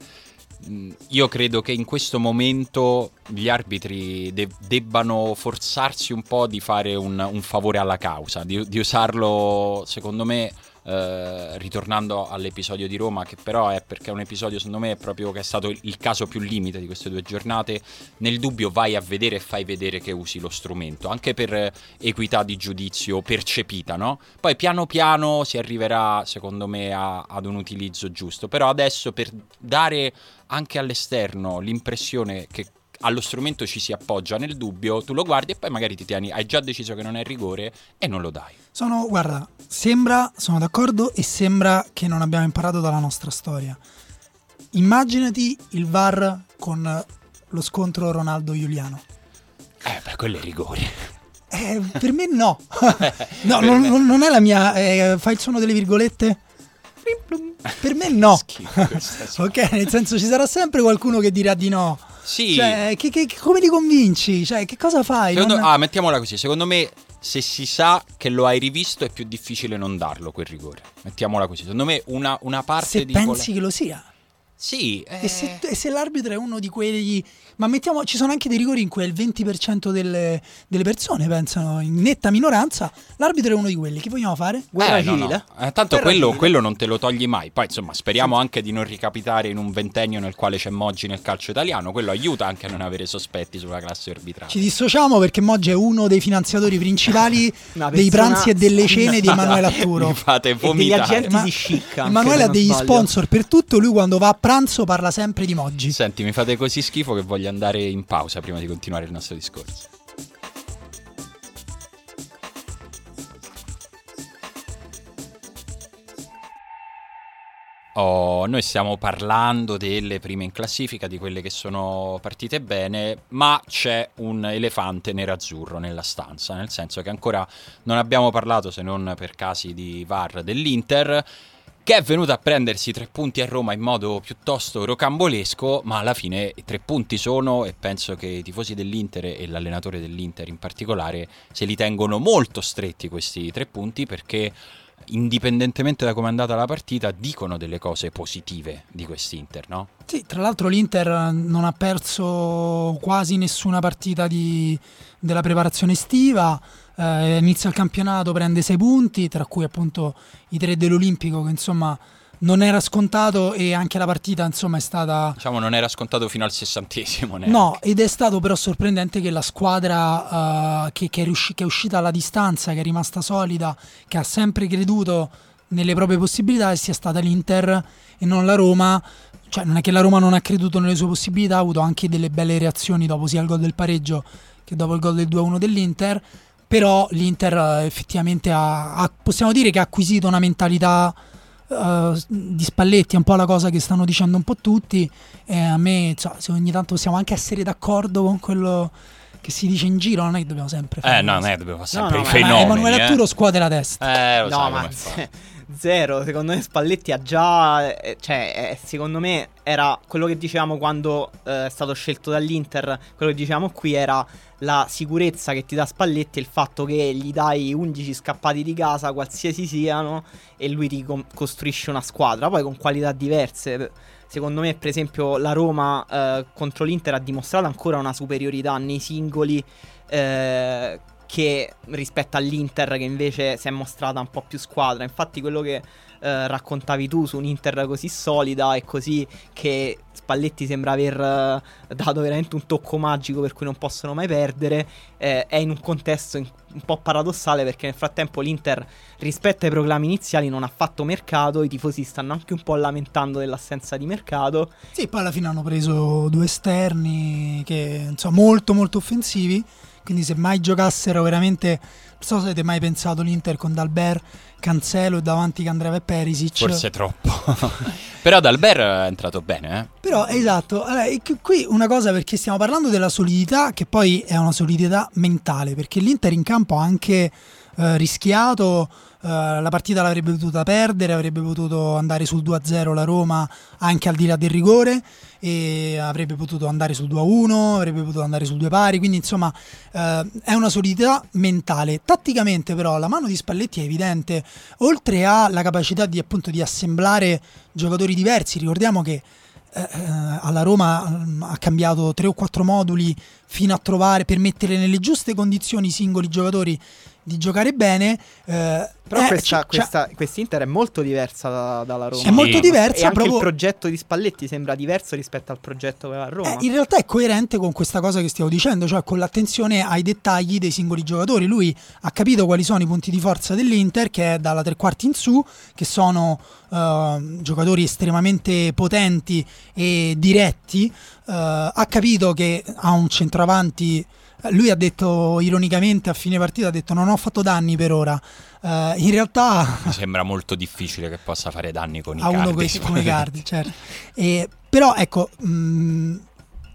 io credo che in questo momento gli arbitri de- debbano forzarsi un po' di fare un, un favore alla causa, di, di usarlo, secondo me, eh, ritornando all'episodio di Roma, che però è perché è un episodio, secondo me, è proprio che è stato il, caso più limite di queste due giornate. Nel dubbio vai a vedere e fai vedere che usi lo strumento, anche per eh, equità di giudizio percepita, no? Poi piano piano si arriverà, secondo me, a- ad un utilizzo giusto. Però adesso per dare anche all'esterno l'impressione che allo strumento ci si appoggia nel dubbio, tu lo guardi e poi magari ti tieni, hai già deciso che non è rigore e non lo dai. Sono, guarda, sembra, sono d'accordo e sembra che non abbiamo imparato dalla nostra storia. Immaginati il VAR con lo scontro Ronaldo-Giuliano. Eh, per quello è rigore. Eh, per me no. no, non, me- non- è la mia. eh, fai il suono delle virgolette? Per me no. Schifo ok, nel senso ci sarà sempre qualcuno che dirà di no. Sì. Cioè, che- che- come li convinci? Cioè, che cosa fai? Secondo- Non- ah, mettiamola così. Secondo me, se si sa che lo hai rivisto, è più difficile non darlo quel rigore. Mettiamola così. Secondo me, una, una parte se di. pensi che lo sia. Sì. eh, E se, e se l'arbitro è uno di quelli. Ma mettiamo, ci sono anche dei rigori in cui il 20% delle, delle persone pensano in netta minoranza. L'arbitro è uno di quelli. Che vogliamo fare? Guerra eh, no, no. Eh, tanto quello, quello non te lo togli mai. Poi, insomma, speriamo anche di non ricapitare in un ventennio nel quale c'è Moggi nel calcio italiano. Quello aiuta anche a non avere sospetti sulla classe arbitrale. Ci dissociamo perché Moggi è uno dei finanziatori principali dei pranzi e delle cene di Emanuele Atturo. Mi fate E degli vomitare. agenti Ma- di scicca. Emanuele ha degli sbaglio. sponsor per tutto. Lui quando va a pranzo parla sempre di Moggi. Senti, mi fate così schifo che voglio andare in pausa prima di continuare il nostro discorso. Oh, noi stiamo parlando delle prime in classifica, di quelle che sono partite bene, ma c'è un elefante nerazzurro nella stanza, nel senso che ancora non abbiamo parlato, se non per casi di VAR, dell'Inter, che è venuta a prendersi tre punti a Roma in modo piuttosto rocambolesco, ma alla fine i tre punti sono, e penso che i tifosi dell'Inter e l'allenatore dell'Inter in particolare se li tengono molto stretti questi tre punti perché indipendentemente da come è andata la partita dicono delle cose positive di quest'Inter, no? Sì, tra l'altro l'Inter non ha perso quasi nessuna partita di- della preparazione estiva. eh, inizia il campionato, prende sei punti, tra cui appunto i tre dell'Olimpico, che insomma non era scontato e anche la partita insomma è stata... Diciamo non era scontato fino al sessantesimo. neanche. No, ed è stato però sorprendente che la squadra eh, che, che è riusci- che è uscita alla distanza, che è rimasta solida, che ha sempre creduto nelle proprie possibilità, sia stata l'Inter e non la Roma. Cioè, non è che la Roma non ha creduto nelle sue possibilità, ha avuto anche delle belle reazioni dopo sia il gol del pareggio che dopo il gol del 2-1 dell'Inter. Però l'Inter eh, effettivamente ha, ha- possiamo dire che ha acquisito una mentalità eh, di Spalletti, è un po' la cosa che stanno dicendo un po' tutti. E a me, insomma, se ogni tanto possiamo anche essere d'accordo con quello che si dice in giro, non è che dobbiamo sempre fare. Eh no, non è, dobbiamo fare sempre no, i ma- Ma fenomeni. Emanuele eh. Atturo scuote la testa. Eh, lo No, sai ma come fa. Zero, secondo me Spalletti ha già, eh, cioè eh, secondo me era quello che dicevamo quando eh, è stato scelto dall'Inter, quello che dicevamo qui era la sicurezza che ti dà Spalletti il fatto che gli dai 11 scappati di casa, qualsiasi siano, e lui ti com- costruisce una squadra, poi con qualità diverse. Secondo me, per esempio, la Roma eh, contro l'Inter ha dimostrato ancora una superiorità nei singoli. Eh, che rispetto all'Inter che invece si è mostrata un po' più squadra. Infatti quello che eh, raccontavi tu su un'Inter così solida e così che Spalletti sembra aver eh, dato veramente un tocco magico per cui non possono mai perdere, eh, è in un contesto in- un po' paradossale perché nel frattempo l'Inter rispetto ai proclami iniziali non ha fatto mercato, i tifosi stanno anche un po' lamentando dell'assenza di mercato. Sì, poi alla fine hanno preso due esterni che insomma molto molto offensivi quindi se mai giocassero veramente, non so se avete mai pensato l'Inter con Dalbert, Cancelo e davanti Candreva e Perisic. Forse troppo. Però Dalbert è entrato bene, eh. Però esatto, allora, qui una cosa perché stiamo parlando della solidità che poi è una solidità mentale, perché l'Inter in campo ha anche eh, rischiato Uh, la partita l'avrebbe potuta perdere, avrebbe potuto andare sul 2-0 la Roma anche al di là del rigore e avrebbe potuto andare sul 2-1, avrebbe potuto andare sul 2 pari, quindi insomma uh, è una solidità mentale. Tatticamente però la mano di Spalletti è evidente, oltre alla capacità di appunto di assemblare giocatori diversi, ricordiamo che eh, eh alla Roma mm, ha cambiato tre o quattro moduli fino a trovare per mettere nelle giuste condizioni i singoli giocatori di giocare bene. Eh, però eh, questa, questa, quest'Inter è molto diversa da, dalla Roma. È molto diversa. E anche proprio... il progetto di Spalletti sembra diverso rispetto al progetto a Roma. Eh, in realtà è coerente con questa cosa che stiamo dicendo, cioè con l'attenzione ai dettagli dei singoli giocatori. Lui ha capito quali sono i punti di forza dell'Inter, che è dalla tre quarti in su, che sono uh, giocatori estremamente potenti e diretti. Uh, ha capito che ha un centravanti lui ha detto ironicamente a fine partita, ha detto non ho fatto danni per ora. Uh, in realtà... Mi sembra molto difficile che possa fare danni con i cardi. A uno come i cardi, certo. E, però ecco, mh,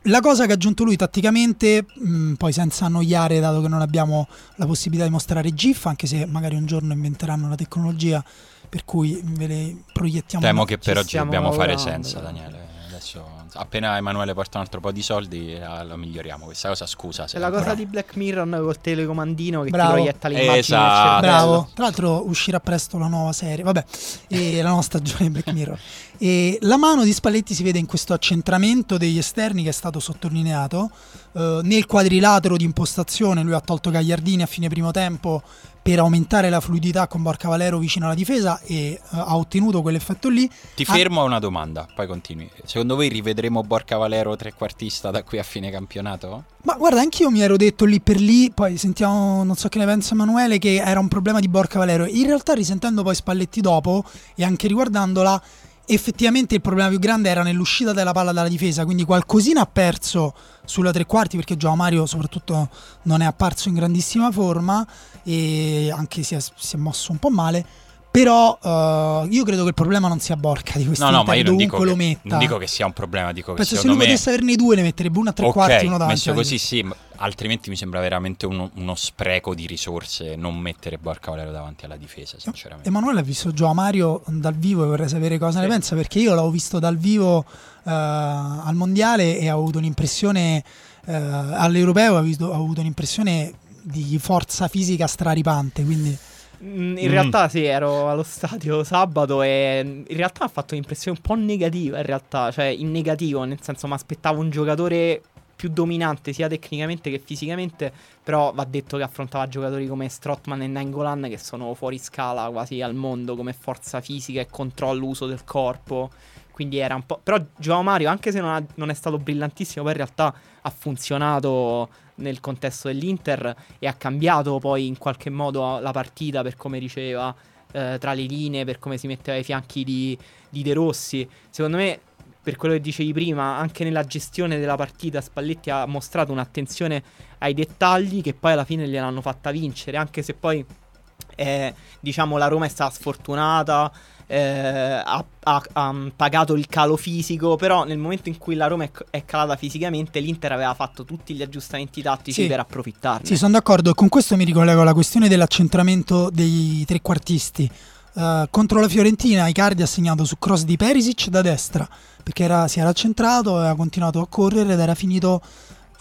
la cosa che ha aggiunto lui tatticamente, mh, poi senza annoiare, dato che non abbiamo la possibilità di mostrare GIF, anche se magari un giorno inventeranno la tecnologia per cui ve le proiettiamo. Temo che per oggi dobbiamo fare senza, Daniele adesso appena Emanuele porta un altro po' di soldi la, la miglioriamo questa cosa scusa è la cosa però. di Black Mirror col telecomandino che Bravo. ti proietta l'immagine esatto. bravo tra l'altro uscirà presto la nuova serie vabbè e la nuova stagione di Black Mirror e la mano di Spalletti si vede in questo accentramento degli esterni che è stato sottolineato uh, nel quadrilatero di impostazione lui ha tolto Gagliardini a fine primo tempo per aumentare la fluidità con Borca Valero vicino alla difesa e uh, ha ottenuto quell'effetto lì. Ti fermo a una domanda, poi continui. Secondo voi rivedremo Borca Valero trequartista da qui a fine campionato? Ma guarda, anch'io mi ero detto lì per lì, poi sentiamo, non so che ne pensa Emanuele, che era un problema di Borca Valero. In realtà risentendo poi Spalletti dopo e anche riguardandola, effettivamente il problema più grande era nell'uscita della palla dalla difesa, quindi qualcosina ha perso sulla tre quarti perché Gio Mario soprattutto non è apparso in grandissima forma e anche si è, si è mosso un po' male. Però uh, io credo che il problema non sia Borca di questo No, no, ma io non dico, che, non dico che sia un problema, dico che se lui me... potesse averne due ne metterebbe uno a tre okay, quarti uno davanti. messo così sì, altrimenti mi sembra veramente uno, uno, spreco di risorse non mettere Borca Valero davanti alla difesa, sinceramente. Emanuele ha visto Gio Mario dal vivo e vorrei sapere cosa sì. ne pensa perché io l'ho visto dal vivo uh, al mondiale e ho avuto un'impressione uh, all'europeo ho, avuto, ho avuto un'impressione di forza fisica straripante, quindi in mm. realtà sì, ero allo stadio sabato e in realtà ha fatto un'impressione un po' negativa, in realtà, cioè in negativo, nel senso mi aspettavo un giocatore più dominante sia tecnicamente che fisicamente, però va detto che affrontava giocatori come Strotman e Nangolan che sono fuori scala quasi al mondo come forza fisica e controllo uso del corpo. Quindi era un po'. Però Joao Mario, anche se non, ha, non è stato brillantissimo, poi in realtà ha funzionato nel contesto dell'Inter e ha cambiato poi in qualche modo la partita per come riceveva eh, tra le linee, per come si metteva ai fianchi di, di De Rossi. Secondo me, per quello che dicevi prima, anche nella gestione della partita Spalletti ha mostrato un'attenzione ai dettagli che poi alla fine gliel'hanno fatta vincere, anche se poi eh, diciamo la Roma è stata sfortunata eh, ha, ha, ha, pagato il calo fisico, però nel momento in cui la Roma è, è, calata fisicamente, l'Inter aveva fatto tutti gli aggiustamenti tattici sì. per approfittarne. Sì, sono d'accordo e con questo mi ricollego alla questione dell'accentramento dei trequartisti. Uh, contro la Fiorentina Icardi ha segnato su cross di Perisic da destra perché era, si era accentrato, aveva continuato a correre ed era finito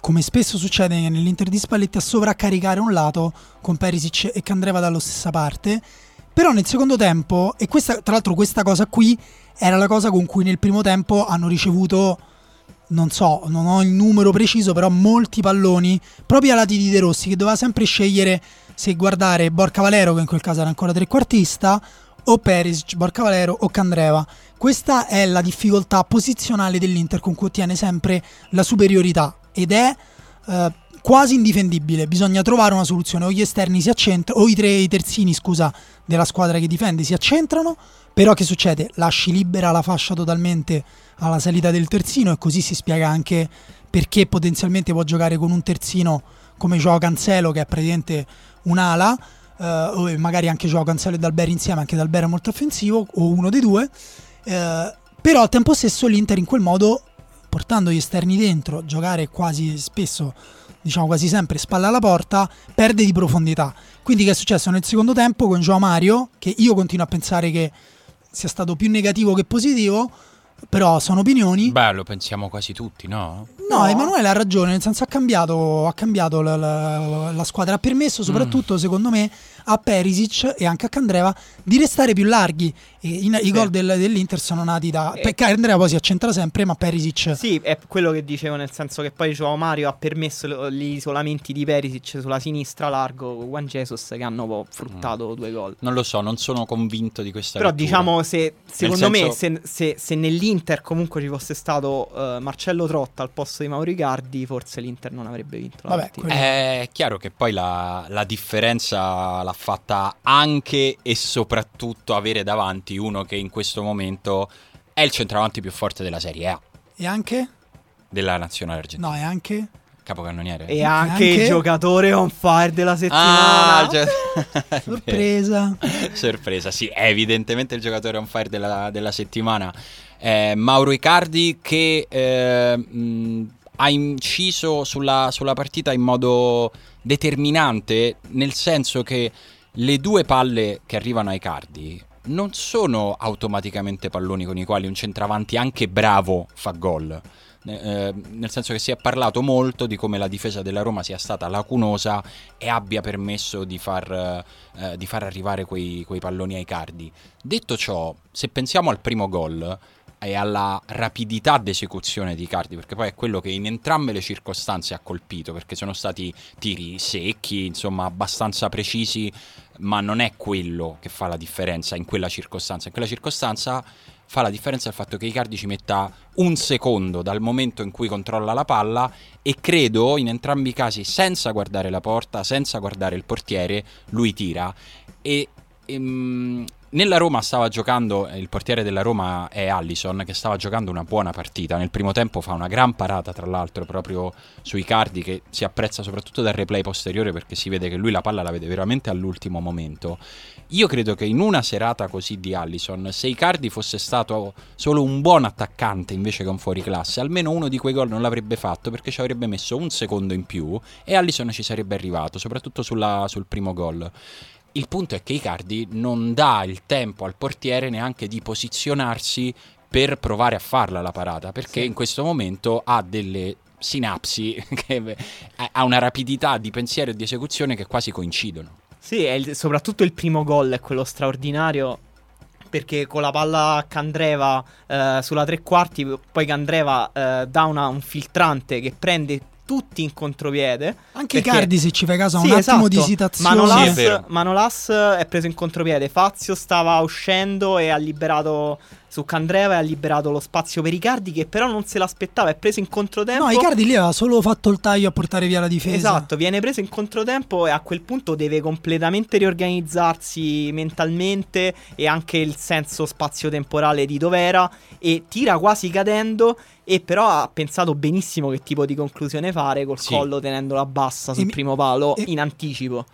come spesso succede nell'Inter di Spalletti a sovraccaricare un lato con Perisic e Candreva dalla stessa parte però nel secondo tempo e questa, tra l'altro questa cosa qui era la cosa con cui nel primo tempo hanno ricevuto non so, non ho il numero preciso, però molti palloni proprio ai lati di De Rossi che doveva sempre scegliere se guardare Borca Valero, che in quel caso era ancora trequartista, o Perisic, Borca Valero o Candreva. Questa è la difficoltà posizionale dell'Inter con cui ottiene sempre la superiorità ed è eh, quasi indifendibile. Bisogna trovare una soluzione. O gli esterni si accentrano, o i tre i terzini, scusa, della squadra che difende si accentrano. Però che succede? Lasci libera la fascia totalmente alla salita del terzino e così si spiega anche perché potenzialmente può giocare con un terzino come Joao Cancelo che è praticamente un'ala eh, o magari anche Joao Cancelo e Dalbert insieme, anche Dalbert è molto offensivo o uno dei due eh, però al tempo stesso l'Inter in quel modo, portando gli esterni dentro, giocare quasi spesso, diciamo quasi sempre spalla alla porta, perde di profondità. Quindi che è successo nel secondo tempo con Joao Mario, che io continuo a pensare che sia stato più negativo che positivo, però sono opinioni. Beh, lo pensiamo quasi tutti, no? No, no. Emanuele ha ragione, nel senso ha cambiato, ha cambiato la, la, la, squadra, ha permesso soprattutto, mm. secondo me, a Perisic e anche a Candreva di restare più larghi. In, sì. I gol del, dell'Inter sono nati da. E... Candreva poi si accentra sempre, ma Perisic. Sì, è quello che dicevo, nel senso che poi Joao Mario ha permesso gli isolamenti di Perisic sulla sinistra largo con Juan Jesus che hanno fruttato mm. due gol. Non lo so, non sono convinto di questa Però lettura. diciamo, se secondo senso... me, se, se, se, nell'Inter comunque ci fosse stato uh, Marcello Trotta al posto di Mauro Icardi, forse l'Inter non avrebbe vinto. Vabbè, è chiaro che poi la, la differenza l'ha fatta anche e soprattutto avere davanti uno che in questo momento è il centravanti più forte della Serie A. E anche? Della nazionale argentina. No, e anche? Capocannoniere. E anche, anche, il giocatore on fire della settimana. Ah, cioè... Sorpresa. Sorpresa, sì, è evidentemente il giocatore on fire della, della settimana. Eh, Mauro Icardi che eh, mh, ha inciso sulla, sulla partita in modo determinante, nel senso che le due palle che arrivano ai cardi non sono automaticamente palloni con i quali un centravanti anche bravo fa gol. Eh, nel senso che si è parlato molto di come la difesa della Roma sia stata lacunosa e abbia permesso di far, eh, di far arrivare quei, quei palloni ai cardi. Detto ciò, se pensiamo al primo gol, e alla rapidità d'esecuzione di Cardi, perché poi è quello che in entrambe le circostanze ha colpito, perché sono stati tiri secchi, insomma abbastanza precisi, ma non è quello che fa la differenza in quella circostanza. In quella circostanza fa la differenza il fatto che Icardi ci metta un secondo dal momento in cui controlla la palla e credo in entrambi i casi senza guardare la porta, senza guardare il portiere, lui tira e, e ehm, nella Roma stava giocando, il portiere della Roma è Allison, che stava giocando una buona partita. Nel primo tempo fa una gran parata, tra l'altro, proprio sui cardi, che si apprezza soprattutto dal replay posteriore perché si vede che lui la palla la vede veramente all'ultimo momento. Io credo che in una serata così di Allison, se Icardi fosse stato solo un buon attaccante invece che un fuoriclasse, almeno uno di quei gol non l'avrebbe fatto perché ci avrebbe messo un secondo in più e Allison ci sarebbe arrivato, soprattutto sulla, sul primo gol. Il punto è che Icardi non dà il tempo al portiere neanche di posizionarsi per provare a farla la parata, perché sì. in questo momento ha delle sinapsi, che, ha una rapidità di pensiero e di esecuzione che quasi coincidono. Sì, il, soprattutto il primo gol è quello straordinario perché con la palla Candreva eh, sulla tre quarti, poi Candreva eh, dà una, un filtrante che prende tutti in contropiede. Anche perché... Cardi, se ci fai caso, ha sì, un esatto. attimo di esitazione. Manolas, sì, Manolas è preso in contropiede. Fazio stava uscendo e ha liberato su Candreva e ha liberato lo spazio per Icardi che però non se l'aspettava, è preso in controtempo. No, Icardi lì aveva solo fatto il taglio a portare via la difesa. Esatto, viene preso in controtempo e a quel punto deve completamente riorganizzarsi mentalmente e anche il senso spazio-temporale di dov'era e tira quasi cadendo e però ha pensato benissimo che tipo di conclusione fare col sì. collo tenendola bassa sul e primo palo e... in anticipo.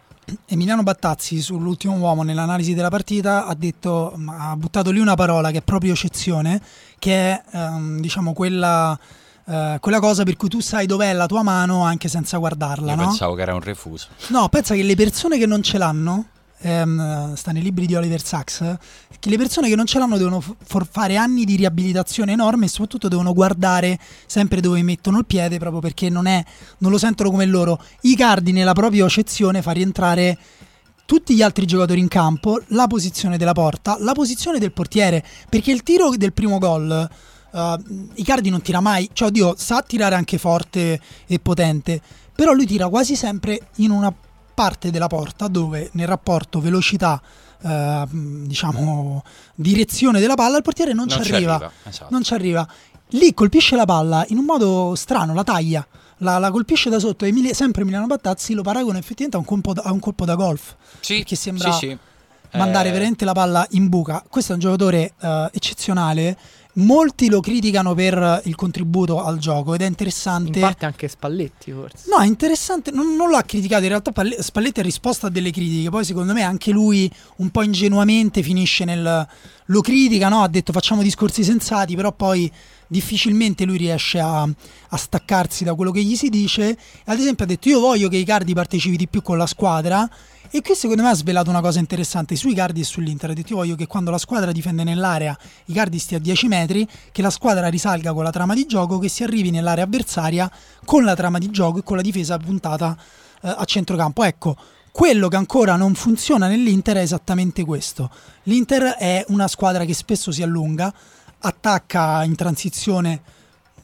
Emiliano Battazzi sull'ultimo uomo nell'analisi della partita ha detto ha buttato lì una parola che è proprio eccezione che è um, diciamo quella, uh, quella cosa per cui tu sai dov'è la tua mano anche senza guardarla Io no? pensavo che era un refuso no pensa che le persone che non ce l'hanno ehm, sta nei libri di Oliver Sacks, che le persone che non ce l'hanno devono f- fare anni di riabilitazione enorme e soprattutto devono guardare sempre dove mettono il piede proprio perché non, è, non lo sentono come loro. I cardi nella propria accezione fa rientrare tutti gli altri giocatori in campo, la posizione della porta, la posizione del portiere, perché il tiro del primo gol uh, Icardi non tira mai, cioè oddio, sa tirare anche forte e potente, però lui tira quasi sempre in una parte della porta dove nel rapporto velocità Uh, diciamo direzione della palla il portiere non, non ci arriva, arriva esatto. non ci arriva. Lì colpisce la palla in un modo strano la taglia. La, la colpisce da sotto Emilia, sempre Emiliano Battazzi lo paragona effettivamente a un colpo da, a un colpo da golf. Sì, perché sembra sì, sì. mandare eh... veramente la palla in buca. Questo è un giocatore uh, eccezionale Molti lo criticano per il contributo al gioco ed è interessante. In parte anche Spalletti, forse. No, è interessante. Non, non l'ha criticato. In realtà, Spalletti ha risposto a delle critiche. Poi, secondo me, anche lui un po' ingenuamente finisce nel. Lo critica, no? Ha detto facciamo discorsi sensati, però poi difficilmente lui riesce a, a, staccarsi da quello che gli si dice. Ad esempio, ha detto: Io voglio che i Cardi partecipi di più con la squadra. E qui secondo me ha svelato una cosa interessante sui Cardi e sull'Inter. Ha detto: Io voglio che quando la squadra difende nell'area i Cardi stia a 10 metri, che la squadra risalga con la trama di gioco, che si arrivi nell'area avversaria con la trama di gioco e con la difesa puntata eh, a centrocampo. Ecco. Quello che ancora non funziona nell'Inter è esattamente questo. L'Inter è una squadra che spesso si allunga, attacca in transizione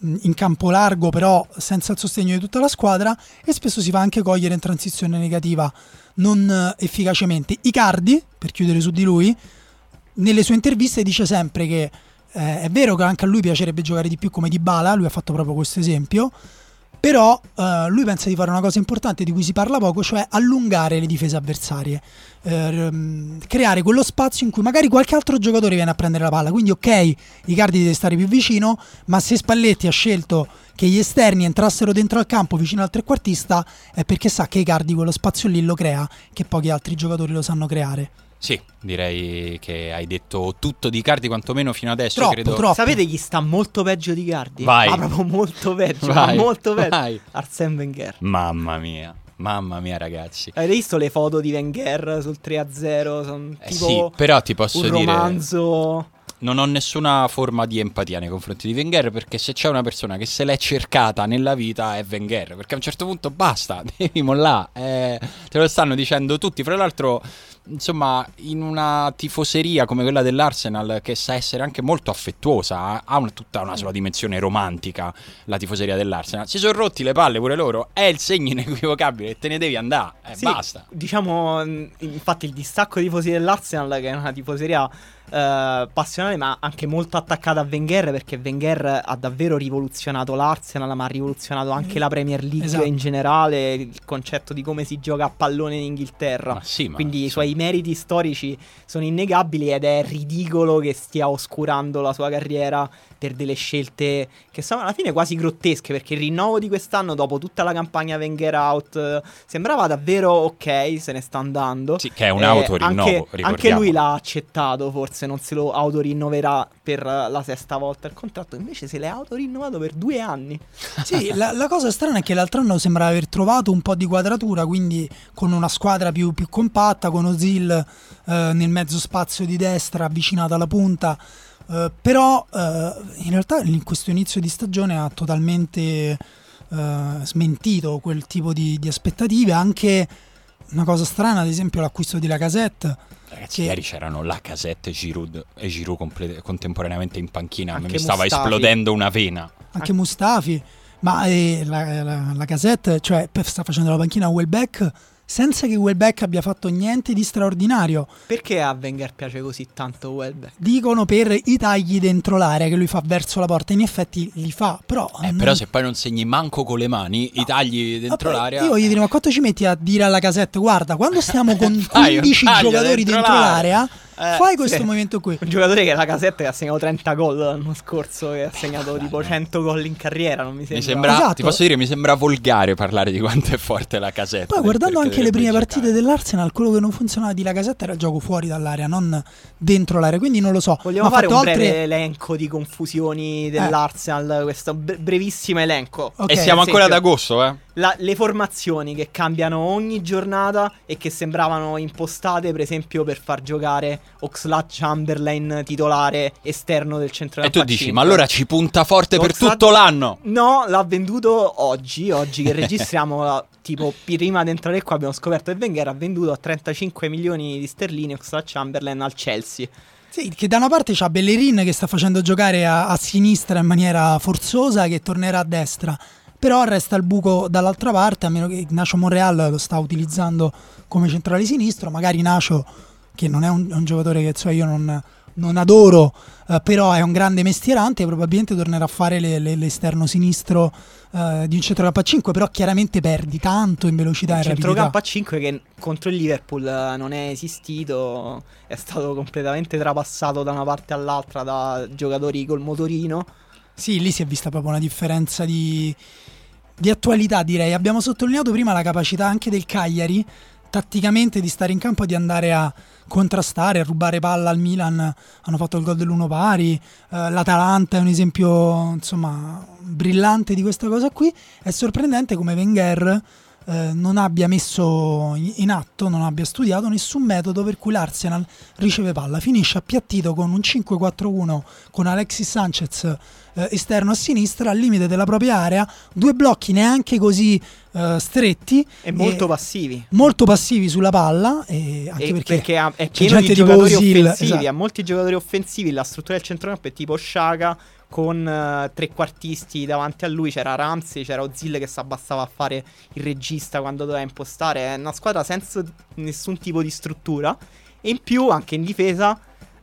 in campo largo però senza il sostegno di tutta la squadra e spesso si fa anche cogliere in transizione negativa non efficacemente. Icardi, per chiudere su di lui, nelle sue interviste dice sempre che eh, è vero che anche a lui piacerebbe giocare di più come Di Bala, lui ha fatto proprio questo esempio, però eh, lui pensa di fare una cosa importante di cui si parla poco, cioè allungare le difese avversarie, eh, creare quello spazio in cui magari qualche altro giocatore viene a prendere la palla. Quindi ok, Icardi deve stare più vicino, ma se Spalletti ha scelto che gli esterni entrassero dentro al campo vicino al trequartista è perché sa che Icardi quello spazio lì lo crea, che pochi altri giocatori lo sanno creare. Sì, direi che hai detto tutto di Cardi, quantomeno fino adesso. Troppo, credo. troppo. Sapete chi sta molto peggio di Cardi? Vai. Ma proprio molto peggio, vai, ma molto peggio. Vai. Arsène Wenger. Mamma mia. Mamma mia, ragazzi. Avete visto le foto di Wenger sul 3-0? Sono Eh tipo sì, però ti posso un dire. romanzo. Non ho nessuna forma di empatia nei confronti di Wenger perché se c'è una persona che se l'è cercata nella vita è Wenger. Perché a un certo punto basta, devi mollare. Eh, te lo stanno dicendo tutti. Fra l'altro, insomma, in una tifoseria come quella dell'Arsenal, che sa essere anche molto affettuosa, ha una, tutta una sua dimensione romantica, la tifoseria dell'Arsenal. Si sono rotti le palle pure loro. È il segno inequivocabile te ne devi andare. Eh, Sì, basta. Diciamo, mh, infatti, il distacco dei tifosi dell'Arsenal, che è una tifoseria eh, passionale, ma anche molto attaccata a Wenger, perché Wenger ha davvero rivoluzionato l'Arsenal, ma ha rivoluzionato anche la Premier League Esatto. in generale, il concetto di come si gioca a pallone in Inghilterra. Ma sì, ma Quindi i insomma, suoi meriti storici sono innegabili ed è ridicolo che stia oscurando la sua carriera per delle scelte che sono alla fine quasi grottesche perché il rinnovo di quest'anno dopo tutta la campagna Wenger out sembrava davvero ok, se ne sta andando. Sì, che è un Eh, autorinnovo, anche, anche lui l'ha accettato, forse non se lo autorinnoverà per la sesta volta il contratto, invece se l'è autorinnovato per due anni. Sì, la, la cosa strana è che l'altro anno sembrava aver trovato un po' di quadratura, quindi con una squadra più, più compatta, con Ozil eh, nel mezzo spazio di destra, avvicinata alla punta. eh, però eh, in realtà in questo inizio di stagione ha totalmente eh, smentito quel tipo di, di aspettative. Anche una cosa strana, ad esempio, l'acquisto di Lacazette. Ragazzi, che- ieri c'erano la casetta e Giroud, e Giroud comple- contemporaneamente in panchina. Anche mi stava Mustafi. esplodendo una vena. anche Mustafi, ma eh, la, la, la Casette, cioè sta facendo la panchina a Welbeck senza che Welbeck abbia fatto niente di straordinario. Perché a Wenger piace così tanto Welbeck? Dicono per i tagli dentro l'area che lui fa verso la porta, in effetti li fa, però... Eh, non- però se poi non segni manco con le mani, i tagli dentro Vabbè, l'area... Io voglio dire, ma quanto ci metti a dire alla casetta, guarda, quando stiamo con Fai un 15 taglio giocatori dentro dentro, l'area. l'area, Eh, fai questo sì. movimento qui. Un giocatore che è la casetta che ha segnato 30 gol l'anno scorso, che ha segnato tipo 100 gol in carriera, non mi sembra. Mi sembra, Esatto. ti posso dire, mi sembra volgare parlare di quanto è forte la casetta. Poi guardando anche le prime dovrebbe partite giocare. dell'Arsenal, quello che non funzionava di la casetta era il gioco fuori dall'area, non dentro l'area, quindi non lo so. Vogliamo Ma fare un breve altre- elenco di confusioni dell'Arsenal, questo bre- brevissimo elenco. Ok, E siamo ancora ad agosto, eh? La- le formazioni che cambiano ogni giornata e che sembravano impostate, per esempio, per far giocare Oxlade Chamberlain titolare esterno del centro E tu dici, ma allora ci punta forte per Oxlade- tutto l'anno. No, l'ha venduto oggi, oggi che registriamo, tipo prima di entrare qua abbiamo scoperto che Wenger ha venduto a 35 milioni di sterline Oxlade Chamberlain al Chelsea. Sì, che da una parte c'ha Bellerin che sta facendo giocare a, a sinistra in maniera forzosa che tornerà a destra. Però resta il buco dall'altra parte, a meno che Nacio Monreal lo sta utilizzando come centrale sinistro. Magari Nacio, che non è un, un giocatore che so, io non, non adoro, eh, però è un grande mestierante, probabilmente tornerà a fare le- le- l'esterno sinistro eh, di un centrocampo a 5, però chiaramente perdi tanto in velocità Il rapidità. centrocampo a 5 che contro il Liverpool eh, non è esistito, è stato completamente trapassato da una parte all'altra da giocatori col motorino. Sì, lì si è vista proprio una differenza di, di attualità, direi. Abbiamo sottolineato prima la capacità anche del Cagliari, tatticamente, di stare in campo e di andare a contrastare, a rubare palla al Milan. Hanno fatto il gol dell'uno pari. eh, L'Atalanta è un esempio, insomma, brillante di questa cosa qui. È sorprendente come Wenger eh, non abbia messo in atto, non abbia studiato nessun metodo per cui l'Arsenal riceve palla. Finisce appiattito con un 5-4-1 con Alexis Sanchez eh, esterno a sinistra al limite della propria area, due blocchi neanche così eh, stretti E molto passivi. molto passivi sulla palla e anche E perché, ha- è c'è pieno di giocatori Özil, offensivi, esatto. ha molti giocatori offensivi, la struttura del centrocampo è tipo Sciaga con eh, tre quartisti davanti a lui, c'era Ramsey, c'era Ozil che si abbassava a fare il regista quando doveva impostare, è una squadra senza nessun tipo di struttura e in più anche in difesa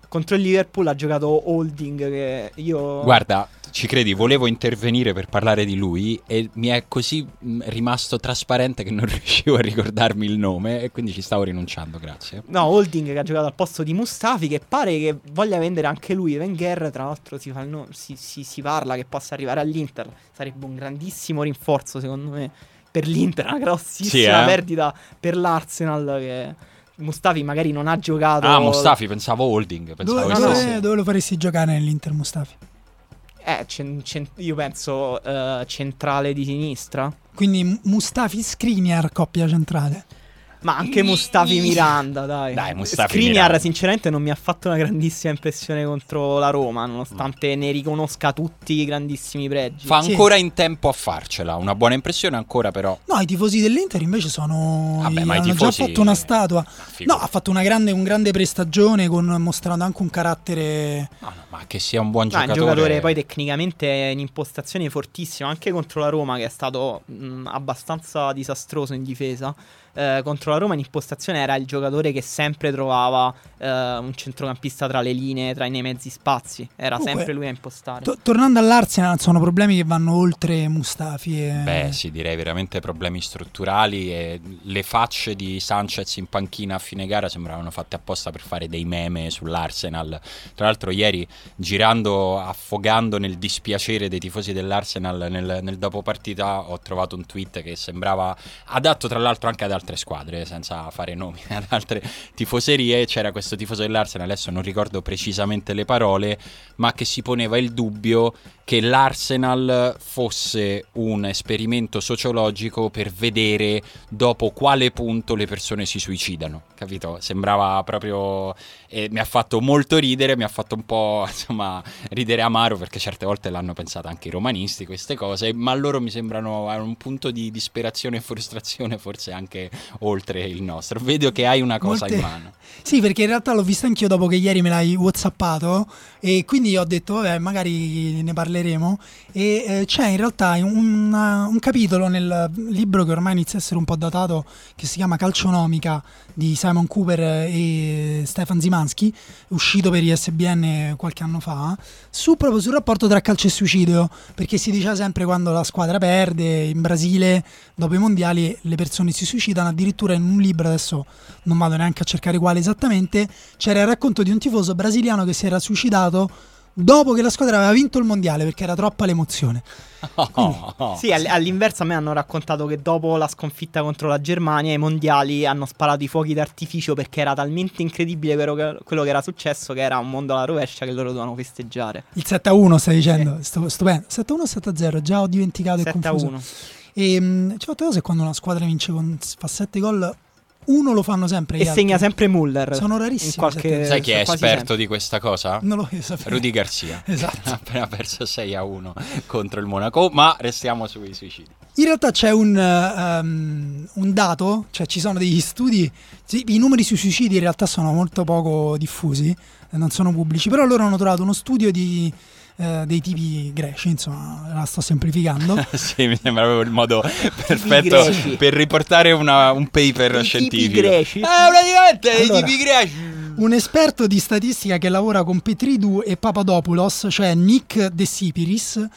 contro il Liverpool ha giocato Holding che io Guarda, ci credi, volevo intervenire per parlare di lui e mi è così mh, rimasto trasparente che non riuscivo a ricordarmi il nome e quindi ci stavo rinunciando, grazie. No, Holding che ha giocato al posto di Mustafi che pare che voglia vendere anche lui. Wenger, tra l'altro, si, no- si, si- si parla che possa arrivare all'Inter. Sarebbe un grandissimo rinforzo, secondo me, per l'Inter. Una grossissima Sì, eh? perdita per l'Arsenal. Che Mustafi magari non ha giocato. Ah, Mustafi, pensavo Holding, pensavo dove, no, no. dove lo faresti giocare nell'Inter Mustafi? Eh, cen- cen- io penso eh, centrale di sinistra. Quindi Mustafi Skriniar coppia centrale. Ma anche Mustafi Miranda, dai. Dai, Mustafi Skriniar, Miranda. sinceramente, non mi ha fatto una grandissima impressione contro la Roma, nonostante ne riconosca tutti i grandissimi pregi. Fa Sì. ancora in tempo a farcela, una buona impressione ancora però. No, i tifosi dell'Inter invece sono. Vabbè, ma i hanno tifosi- già fatto una statua. figo. No, ha fatto una grande, un grande prestagione con, mostrando anche un carattere. No, no, ma che sia un buon No, è un giocatore. giocatore poi tecnicamente in impostazione fortissimo, anche contro la Roma che è stato mh, abbastanza disastroso in difesa. Eh, contro la Roma in impostazione era il giocatore che sempre trovava eh, un centrocampista tra le linee, tra i nei mezzi spazi. Era Comunque, sempre lui a impostare. To- tornando all'Arsenal, sono problemi che vanno oltre Mustafi. E... Beh, sì, direi veramente problemi strutturali e le facce di Sanchez in panchina a fine gara sembravano fatte apposta per fare dei meme sull'Arsenal. Tra l'altro ieri girando, affogando nel dispiacere dei tifosi dell'Arsenal nel, nel dopo partita ho trovato un tweet che sembrava adatto tra l'altro anche ad altre squadre, senza fare nomi, ad altre tifoserie. C'era questo tifoso dell'Arsenal, adesso non ricordo precisamente le parole, ma che si poneva il dubbio che l'Arsenal fosse un esperimento sociologico per vedere dopo quale punto le persone si suicidano, capito? Sembrava proprio... e mi ha fatto molto ridere, mi ha fatto un po' insomma ridere amaro perché certe volte l'hanno pensata anche i romanisti queste cose, ma loro mi sembrano a un punto di disperazione e frustrazione forse anche oltre il nostro. Vedo che hai una cosa Molte- in mano. Sì, perché in realtà l'ho vista anch'io dopo che ieri me l'hai whatsappato e quindi ho detto, vabbè, magari ne parleremo. E eh, c'è in realtà un, un capitolo nel libro che ormai inizia a essere un po' datato, che si chiama Calcionomica di Simon Cooper e Stefan Zimanski, uscito per ISBN qualche anno fa, su proprio sul rapporto tra calcio e suicidio, perché si diceva sempre quando la squadra perde, in Brasile dopo i mondiali le persone si suicidano, addirittura in un libro adesso non vado neanche a cercare quale esattamente, c'era il racconto di un tifoso brasiliano che si era suicidato dopo che la squadra aveva vinto il mondiale perché era troppa l'emozione. Sì, all- all'inverso a me hanno raccontato che dopo la sconfitta contro la Germania, i mondiali hanno sparato i fuochi d'artificio perché era talmente incredibile quello che, quello che era successo che era un mondo alla rovescia che loro dovevano festeggiare. Il 7-1 stai dicendo, Stu- stupendo. 7-1 o 7-0, già ho dimenticato e 7 a confuso. 1. E mh, che quando una squadra vince con fa 7 gol, uno lo fanno sempre. E altri. segna sempre Muller. Sono rarissimi. qualche- sette- Sai chi è quasi esperto sempre. di questa cosa? Non lo sapevo. Rudy Garcia. Esatto. Ha appena perso 6 a 1 contro il Monaco, ma restiamo sui suicidi. In realtà c'è un, ehm, un dato, cioè ci sono degli studi, i numeri sui suicidi in realtà sono molto poco diffusi, non sono pubblici, però loro hanno trovato uno studio di, eh, dei tipi greci, insomma, la sto semplificando. sì, mi sembra proprio il modo perfetto per riportare una- un paper I tipi scientifico. greci. Eh, praticamente Allora, i tipi greci. un esperto di statistica che lavora con Petridou e Papadopoulos, cioè Nick De Sipiris,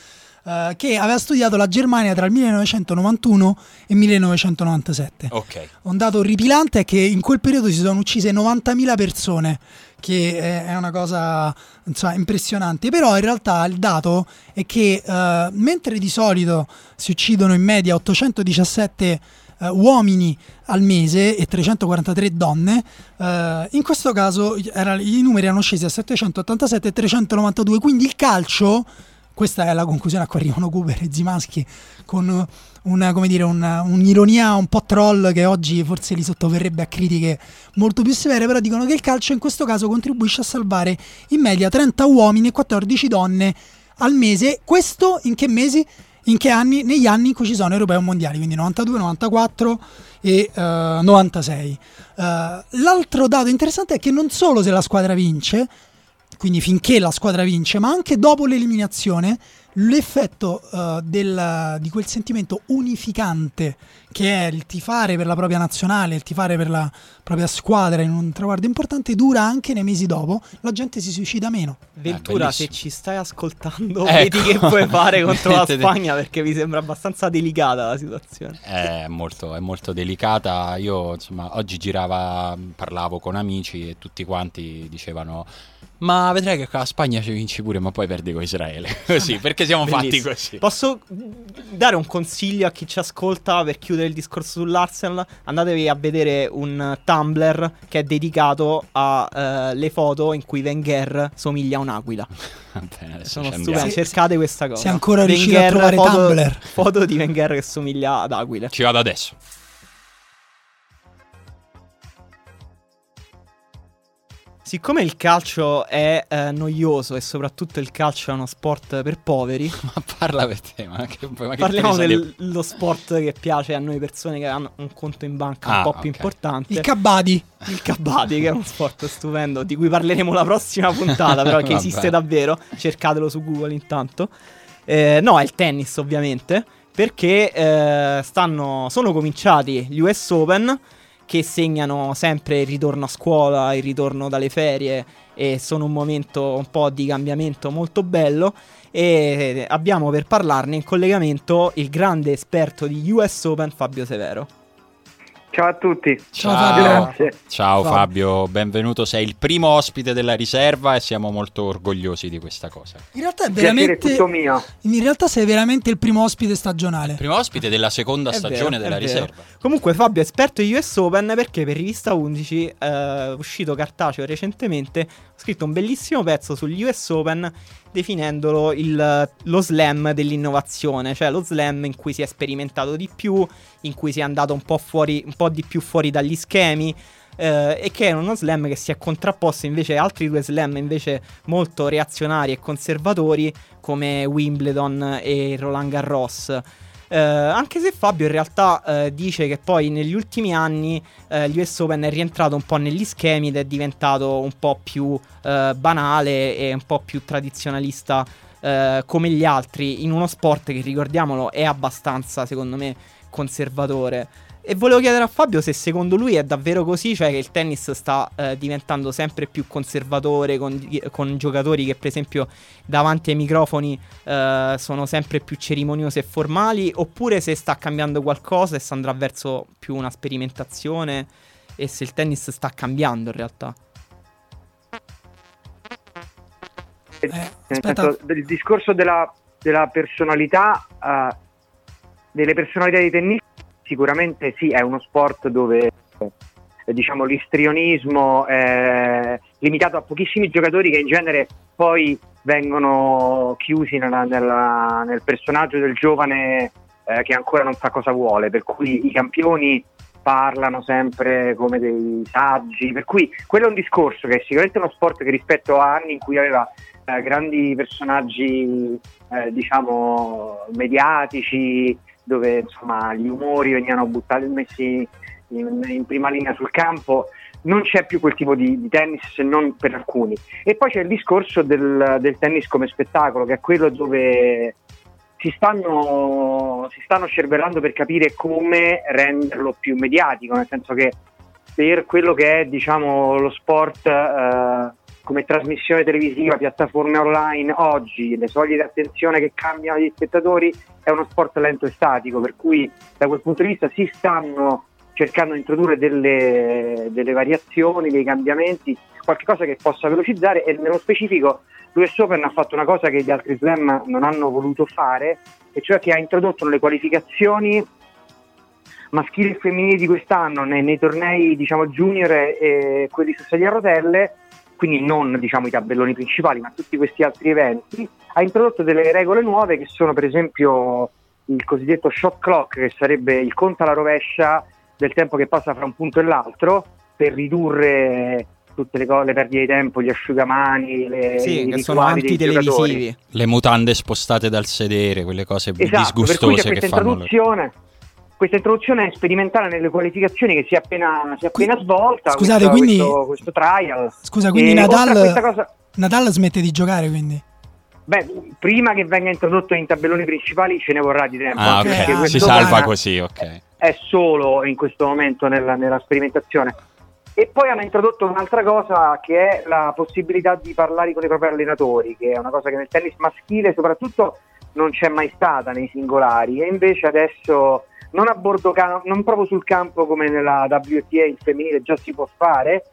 eh, che aveva studiato la Germania tra il 1991 e il 1997. Ok. Un dato orripilante è che in quel periodo si sono uccise 90.000 persone, che è- una cosa insomma, impressionante. Però in realtà il dato è che eh, mentre di solito si uccidono in media 817 eh, uomini al mese e 343 donne, eh, in questo caso era- i numeri erano scesi a 787 e 392, quindi il calcio, questa è la conclusione a cui arrivano Cooper e Zimaschi, con una, dire, una- un'ironia un po' troll che oggi forse li sottoverrebbe a critiche molto più severe, però dicono che il calcio in questo caso contribuisce a salvare in media 30 uomini e 14 donne al mese. Questo in che mesi? In che anni? Negli anni in cui ci sono europei o mondiali, quindi 92, 94 e eh, 96. Eh, l'altro dato interessante è che non solo se la squadra vince, quindi finché la squadra vince, ma anche dopo l'eliminazione, l'effetto eh, del- di quel sentimento unificante che è il tifare per la propria nazionale, il tifare per la propria squadra in un traguardo importante, dura anche nei mesi dopo, la gente si suicida meno. Ventura, se bellissimo. ci stai ascoltando, Ecco. vedi che puoi fare contro la Spagna perché mi sembra abbastanza delicata la situazione. È molto, è molto delicata. Io, insomma, oggi girava, parlavo con amici e tutti quanti dicevano: Ma vedrai che con la Spagna ci vinci pure, ma poi perdi con Israele. Così, perché siamo fatti Bellissimo. così. Posso dare un consiglio a chi ci ascolta per chiudere il discorso sull'Arsenal? Andatevi a vedere un Tumblr che è dedicato alle foto in cui Wenger somiglia a un'aquila. Bene, Sono Sì, cercate questa cosa. sei ancora riuscito a trovare foto, Tumblr. Foto di Wenger che somiglia ad aquile. Ci vado adesso. Siccome il calcio è eh, noioso e soprattutto il calcio è uno sport per poveri, Ma parla per te, ma che, ma che parliamo presa di- dello sport che piace a noi persone che hanno un conto in banca un Ah, po' più ok. importante. Il Cabadi. Il kabaddi, che è uno sport stupendo, di cui parleremo la prossima puntata, però che esiste davvero. Cercatelo su Google intanto. Eh, no, è il tennis, ovviamente. Perché eh, stanno, sono cominciati gli US Open, che segnano sempre il ritorno a scuola, il ritorno dalle ferie, e sono un momento un po' di cambiamento molto bello. E abbiamo per parlarne in collegamento il grande esperto di US Open, Fabio Severo. Ciao a tutti. Ciao, Fabio. Grazie. Ciao Fabio. Fabio, benvenuto. Sei il primo ospite della riserva e siamo molto orgogliosi di questa cosa. In realtà è veramente... tutto mio. In realtà sei veramente il primo ospite stagionale. Primo ospite della seconda stagione vero, della riserva. Comunque Fabio è esperto di US Open perché per Rivista 11, eh, uscito cartaceo recentemente, ha scritto un bellissimo pezzo sugli US Open definendolo il- lo slam dell'innovazione, cioè lo slam in cui si è sperimentato di più, in cui si è andato un po', fuori, un po' di più fuori dagli schemi. eh, e che è uno slam che si è contrapposto invece a altri due slam invece molto reazionari e conservatori come Wimbledon e Roland Garros. Eh, anche se Fabio in realtà eh, dice che poi negli ultimi anni eh, gli US Open è rientrato un po' negli schemi ed è diventato un po' più eh, banale e un po' più tradizionalista eh, come gli altri in uno sport che ricordiamolo è abbastanza secondo me conservatore. E volevo chiedere a Fabio se secondo lui è davvero così, cioè che il tennis sta eh, diventando sempre più conservatore con, con giocatori che per esempio davanti ai microfoni eh, sono sempre più cerimoniosi e formali, oppure se sta cambiando qualcosa e si andrà verso più una sperimentazione e se il tennis sta cambiando in realtà. Eh, aspetta, senso, del discorso della, della personalità, eh, delle personalità dei tennisti, sicuramente sì, è uno sport dove eh, diciamo l'istrionismo è limitato a pochissimi giocatori che in genere poi vengono chiusi nella- nella- nel personaggio del giovane eh, che ancora non sa cosa vuole, per cui i campioni parlano sempre come dei saggi, per cui quello è un discorso che è sicuramente uno sport che rispetto a anni in cui aveva eh, grandi personaggi eh, diciamo mediatici dove insomma gli umori venivano buttati messi in, in, prima linea sul campo non c'è più quel tipo di, di, tennis se non per alcuni. E poi c'è il discorso del, del tennis come spettacolo che è quello dove si stanno, si stanno cervellando per capire come renderlo più mediatico nel senso che per quello che è diciamo lo sport eh, come trasmissione televisiva, piattaforme online, oggi le soglie di attenzione che cambiano gli spettatori è uno sport lento e statico, per cui da quel punto di vista si stanno cercando di introdurre delle, delle variazioni, dei cambiamenti, qualcosa che possa velocizzare e nello specifico l'US Open ha fatto una cosa che gli altri slam non hanno voluto fare, e cioè che ha introdotto le qualificazioni maschili e femminili di quest'anno nei, nei tornei diciamo, junior e, e quelli su sedie a rotelle quindi non diciamo, i tabelloni principali, ma tutti questi altri eventi, ha introdotto delle regole nuove che sono per esempio il cosiddetto shot clock, che sarebbe il conto alla rovescia del tempo che passa fra un punto e l'altro, per ridurre tutte le, cose, le perdite di tempo, gli asciugamani, le, sì, che sono antitelevisivi. Le mutande spostate dal sedere, quelle cose esatto, disgustose che fanno. Le questa introduzione sperimentale nelle qualificazioni che si è appena, si è appena svolta. Scusate, questo, quindi. Questo, questo trial. Scusa, quindi e Nadal, cosa... Nadal smette di giocare quindi? Beh, prima che venga introdotto in tabelloni principali ce ne vorrà di tempo. Ah, ok. Si salva così, ok. È solo in questo momento nella, nella sperimentazione. E poi hanno introdotto un'altra cosa che è la possibilità di parlare con i propri allenatori, che è una cosa che nel tennis maschile soprattutto non c'è mai stata nei singolari e invece adesso non a bordo campo, non proprio sul campo come nella WTA il femminile già si può fare,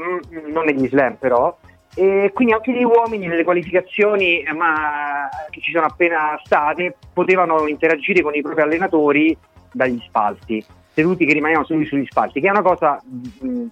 mm, non negli slam però, e quindi anche gli uomini nelle qualificazioni eh, ma, che ci sono appena state potevano interagire con i propri allenatori dagli spalti, seduti che rimanevano seduti sugli spalti, che è una cosa mh, mm,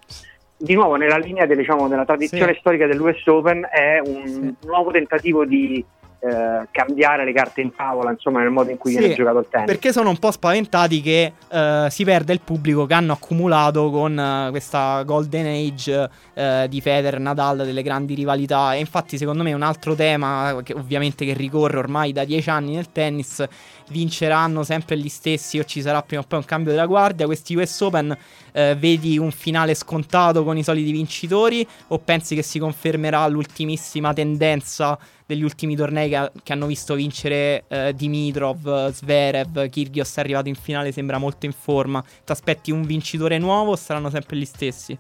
di nuovo nella linea delle, diciamo, della tradizione sì. storica dell'US Open, è un sì. nuovo tentativo di eh, cambiare le carte in tavola, insomma, nel modo in cui sì, viene giocato il tennis. Perché sono un po' spaventati che eh, si perde il pubblico che hanno accumulato con eh, questa golden age eh, di Federer, Nadal, delle grandi rivalità. E infatti, secondo me, un altro tema che ovviamente che ricorre ormai da dieci anni nel tennis vinceranno sempre gli stessi o ci sarà prima o poi un cambio della guardia. Questi US Open eh, vedi un finale scontato con i soliti vincitori o pensi che si confermerà l'ultimissima tendenza degli ultimi tornei che, che hanno visto vincere eh, Dimitrov, Zverev, Kyrgios è arrivato in finale, sembra molto in forma. Ti aspetti un vincitore nuovo o saranno sempre gli stessi?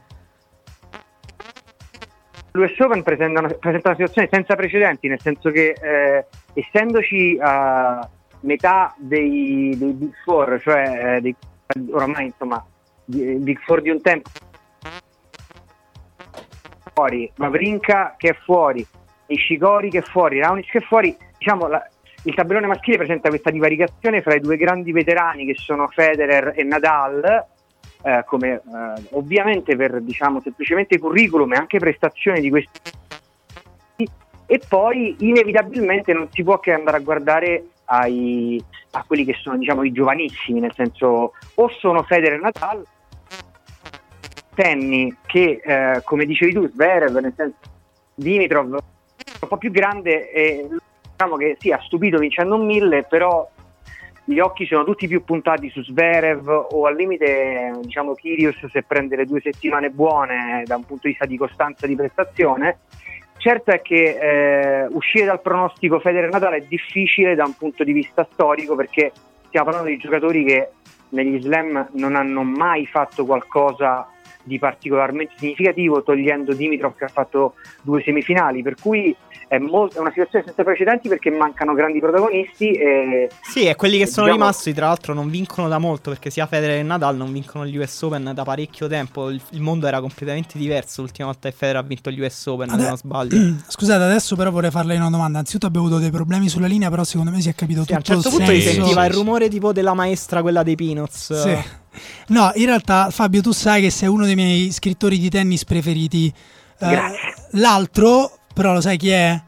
L'US Open presenta una, presenta una, situazione senza precedenti, nel senso che eh, essendoci a metà dei, dei, Big Four, cioè eh, dei, oramai insomma, Big Four di un tempo, fuori, Mavrinka che è fuori, Ishikori che fuori, Raonic che fuori, diciamo la, il tabellone maschile presenta questa divaricazione fra i due grandi veterani che sono Federer e Nadal, eh, come eh, ovviamente per diciamo semplicemente curriculum e anche prestazioni di questi e poi inevitabilmente non si può che andare a guardare ai, a quelli che sono diciamo i giovanissimi, nel senso o sono Federer e Nadal tenni che eh, come dicevi tu Zverev nel senso Dimitrov un po' più grande e diciamo che sì, ha stupito vincendo un mille, però gli occhi sono tutti più puntati su Sverev o al limite diciamo Kirios se prende le due settimane buone da un punto di vista di costanza di prestazione. Certo è che eh, uscire dal pronostico Federer Natale è difficile da un punto di vista storico perché stiamo parlando di giocatori che negli slam non hanno mai fatto qualcosa di particolarmente significativo, togliendo Dimitrov che ha fatto due semifinali, per cui è, molto, è, una situazione senza precedenti perché mancano grandi protagonisti. E, sì, e quelli che sono diciamo... rimasti, tra l'altro, non vincono da molto perché sia Federer che Nadal non vincono gli US Open da parecchio tempo. Il, il mondo era completamente diverso l'ultima volta che Federer ha vinto gli US Open, Ade- se non sbaglio. Scusate, adesso però vorrei farle una domanda. Anzitutto abbiamo avuto dei problemi sulla linea, però secondo me si è capito sì, tutto. A un certo punto si sentiva il rumore tipo della maestra, quella dei Peanuts. Sì. No, in realtà Fabio, tu sai che sei uno dei miei scrittori di tennis preferiti. Uh, l'altro, però lo sai chi è?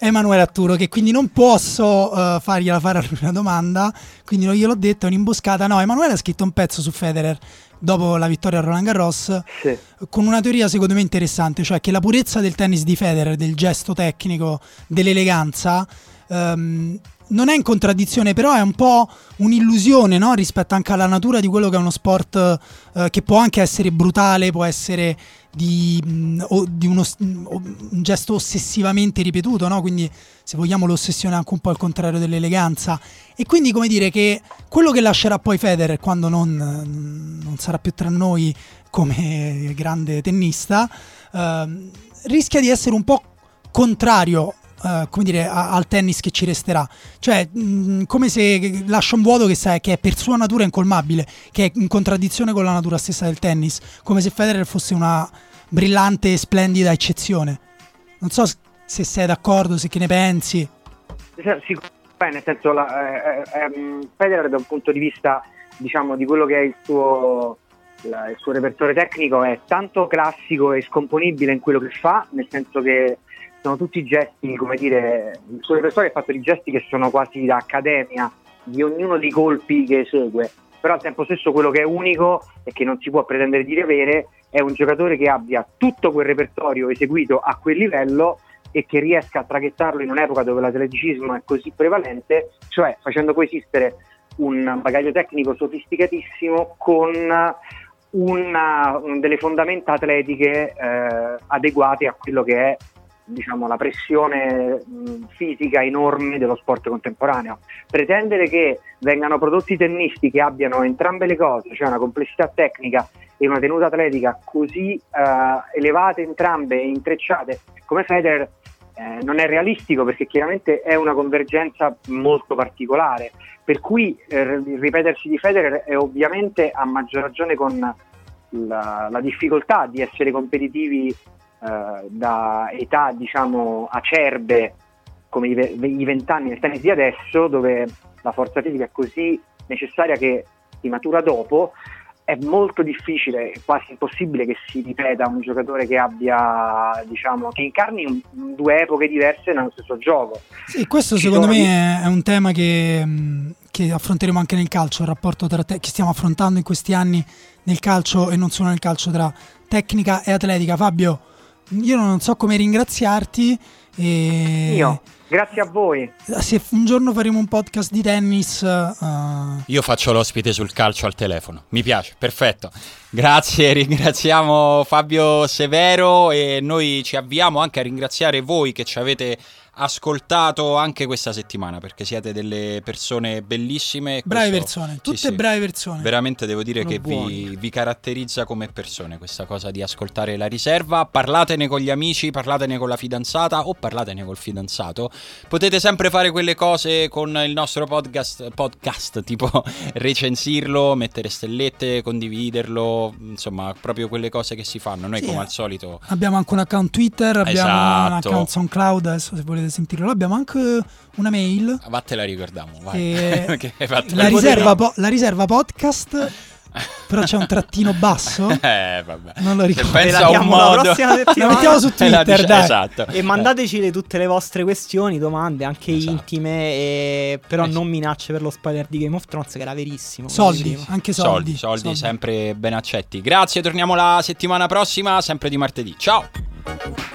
Emanuele Atturo, che quindi non posso uh, fargliela fare a lui una domanda, quindi non gliel'ho detto, è un'imboscata. No, Emanuele ha scritto un pezzo su Federer dopo la vittoria a Roland Garros Sì. con una teoria secondo me interessante, cioè che la purezza del tennis di Federer, del gesto tecnico, dell'eleganza, ehm, non è in contraddizione, però è un po' un'illusione no? rispetto anche alla natura di quello che è uno sport eh, che può anche essere brutale, può essere di, o di uno, un gesto ossessivamente ripetuto, no? quindi se vogliamo l'ossessione è anche un po' al contrario dell'eleganza. E quindi come dire che quello che lascerà poi Federer quando non, non sarà più tra noi come grande tennista, eh, rischia di essere un po' contrario Uh, come dire, a- al tennis che ci resterà. Cioè, mh, come se lascia un vuoto che, sa- che è per sua natura incolmabile, che è in contraddizione con la natura stessa del tennis, come se Federer fosse una brillante splendida eccezione. Non so se sei d'accordo, se che ne pensi. Sì, beh, nel senso, la, eh, ehm, Federer da un punto di vista, diciamo, di quello che è il suo, il suo repertorio tecnico è tanto classico e scomponibile in quello che fa, nel senso che sono tutti gesti, come dire, il suo repertorio è fatto di gesti che sono quasi da accademia di ognuno dei colpi che esegue, però al tempo stesso quello che è unico e che non si può pretendere di avere è un giocatore che abbia tutto quel repertorio eseguito a quel livello e che riesca a traghettarlo in un'epoca dove l'atleticismo è così prevalente, cioè facendo coesistere un bagaglio tecnico sofisticatissimo con una- un- delle fondamenta atletiche eh, adeguate a quello che è diciamo, la pressione mh, fisica enorme dello sport contemporaneo. Pretendere che vengano prodotti tennisti che abbiano entrambe le cose, cioè una complessità tecnica e una tenuta atletica così eh, elevate entrambe e intrecciate come Federer eh, non è realistico perché chiaramente è una convergenza molto particolare, per cui eh, ripetersi di Federer è ovviamente a maggior ragione con la, la difficoltà di essere competitivi eh, da età diciamo acerbe come i ve- i vent'anni nel tennis di adesso dove la forza fisica è così necessaria che si matura dopo è molto difficile, quasi impossibile che si ripeta un giocatore che abbia, diciamo, che incarni un- due epoche diverse nello stesso gioco. Sì, questo Ci secondo sono me è, un tema che, mh, che affronteremo anche nel calcio, il rapporto tra te- che stiamo affrontando in questi anni nel calcio e non solo nel calcio tra tecnica e atletica. Fabio, io non so come ringraziarti. E Io, grazie a voi. Se un giorno faremo un podcast di tennis, eh, Io faccio l'ospite sul calcio al telefono. Mi piace, perfetto. Grazie, ringraziamo Fabio Severo e noi ci avviamo anche a ringraziare voi che ci avete ascoltato anche questa settimana perché siete delle persone bellissime. brave questo- persone, tutte sì. brave persone. Veramente devo dire Sono che vi, vi caratterizza come persone questa cosa di ascoltare la riserva. Parlatene con gli amici, parlatene con la fidanzata o parlatene col fidanzato. Potete sempre fare quelle cose con il nostro podcast, podcast tipo recensirlo, mettere stellette, condividerlo, insomma, proprio quelle cose che si fanno. Noi Sì, come eh. al solito Abbiamo anche un account Twitter, abbiamo un Esatto. account SoundCloud, adesso se volete sentirlo. Abbiamo anche una mail. Ah, vattela ricordiamo, vai. Che la, ricordiamo. riserva po- la riserva podcast, però c'è un trattino basso. Eh, vabbè. Non lo ricordo. pensa a un la modo... prossima La settimana. mettiamo su Eh, Twitter, dice- dai. Esatto. E mandateci le- tutte le vostre questioni, domande, anche Esatto. intime, e- però Eh non minacce per lo spoiler di Game of Thrones, che era verissimo. Soldi, anche Soldi, soldi. soldi, sempre ben accetti. Grazie, torniamo la settimana prossima, sempre di martedì. Ciao!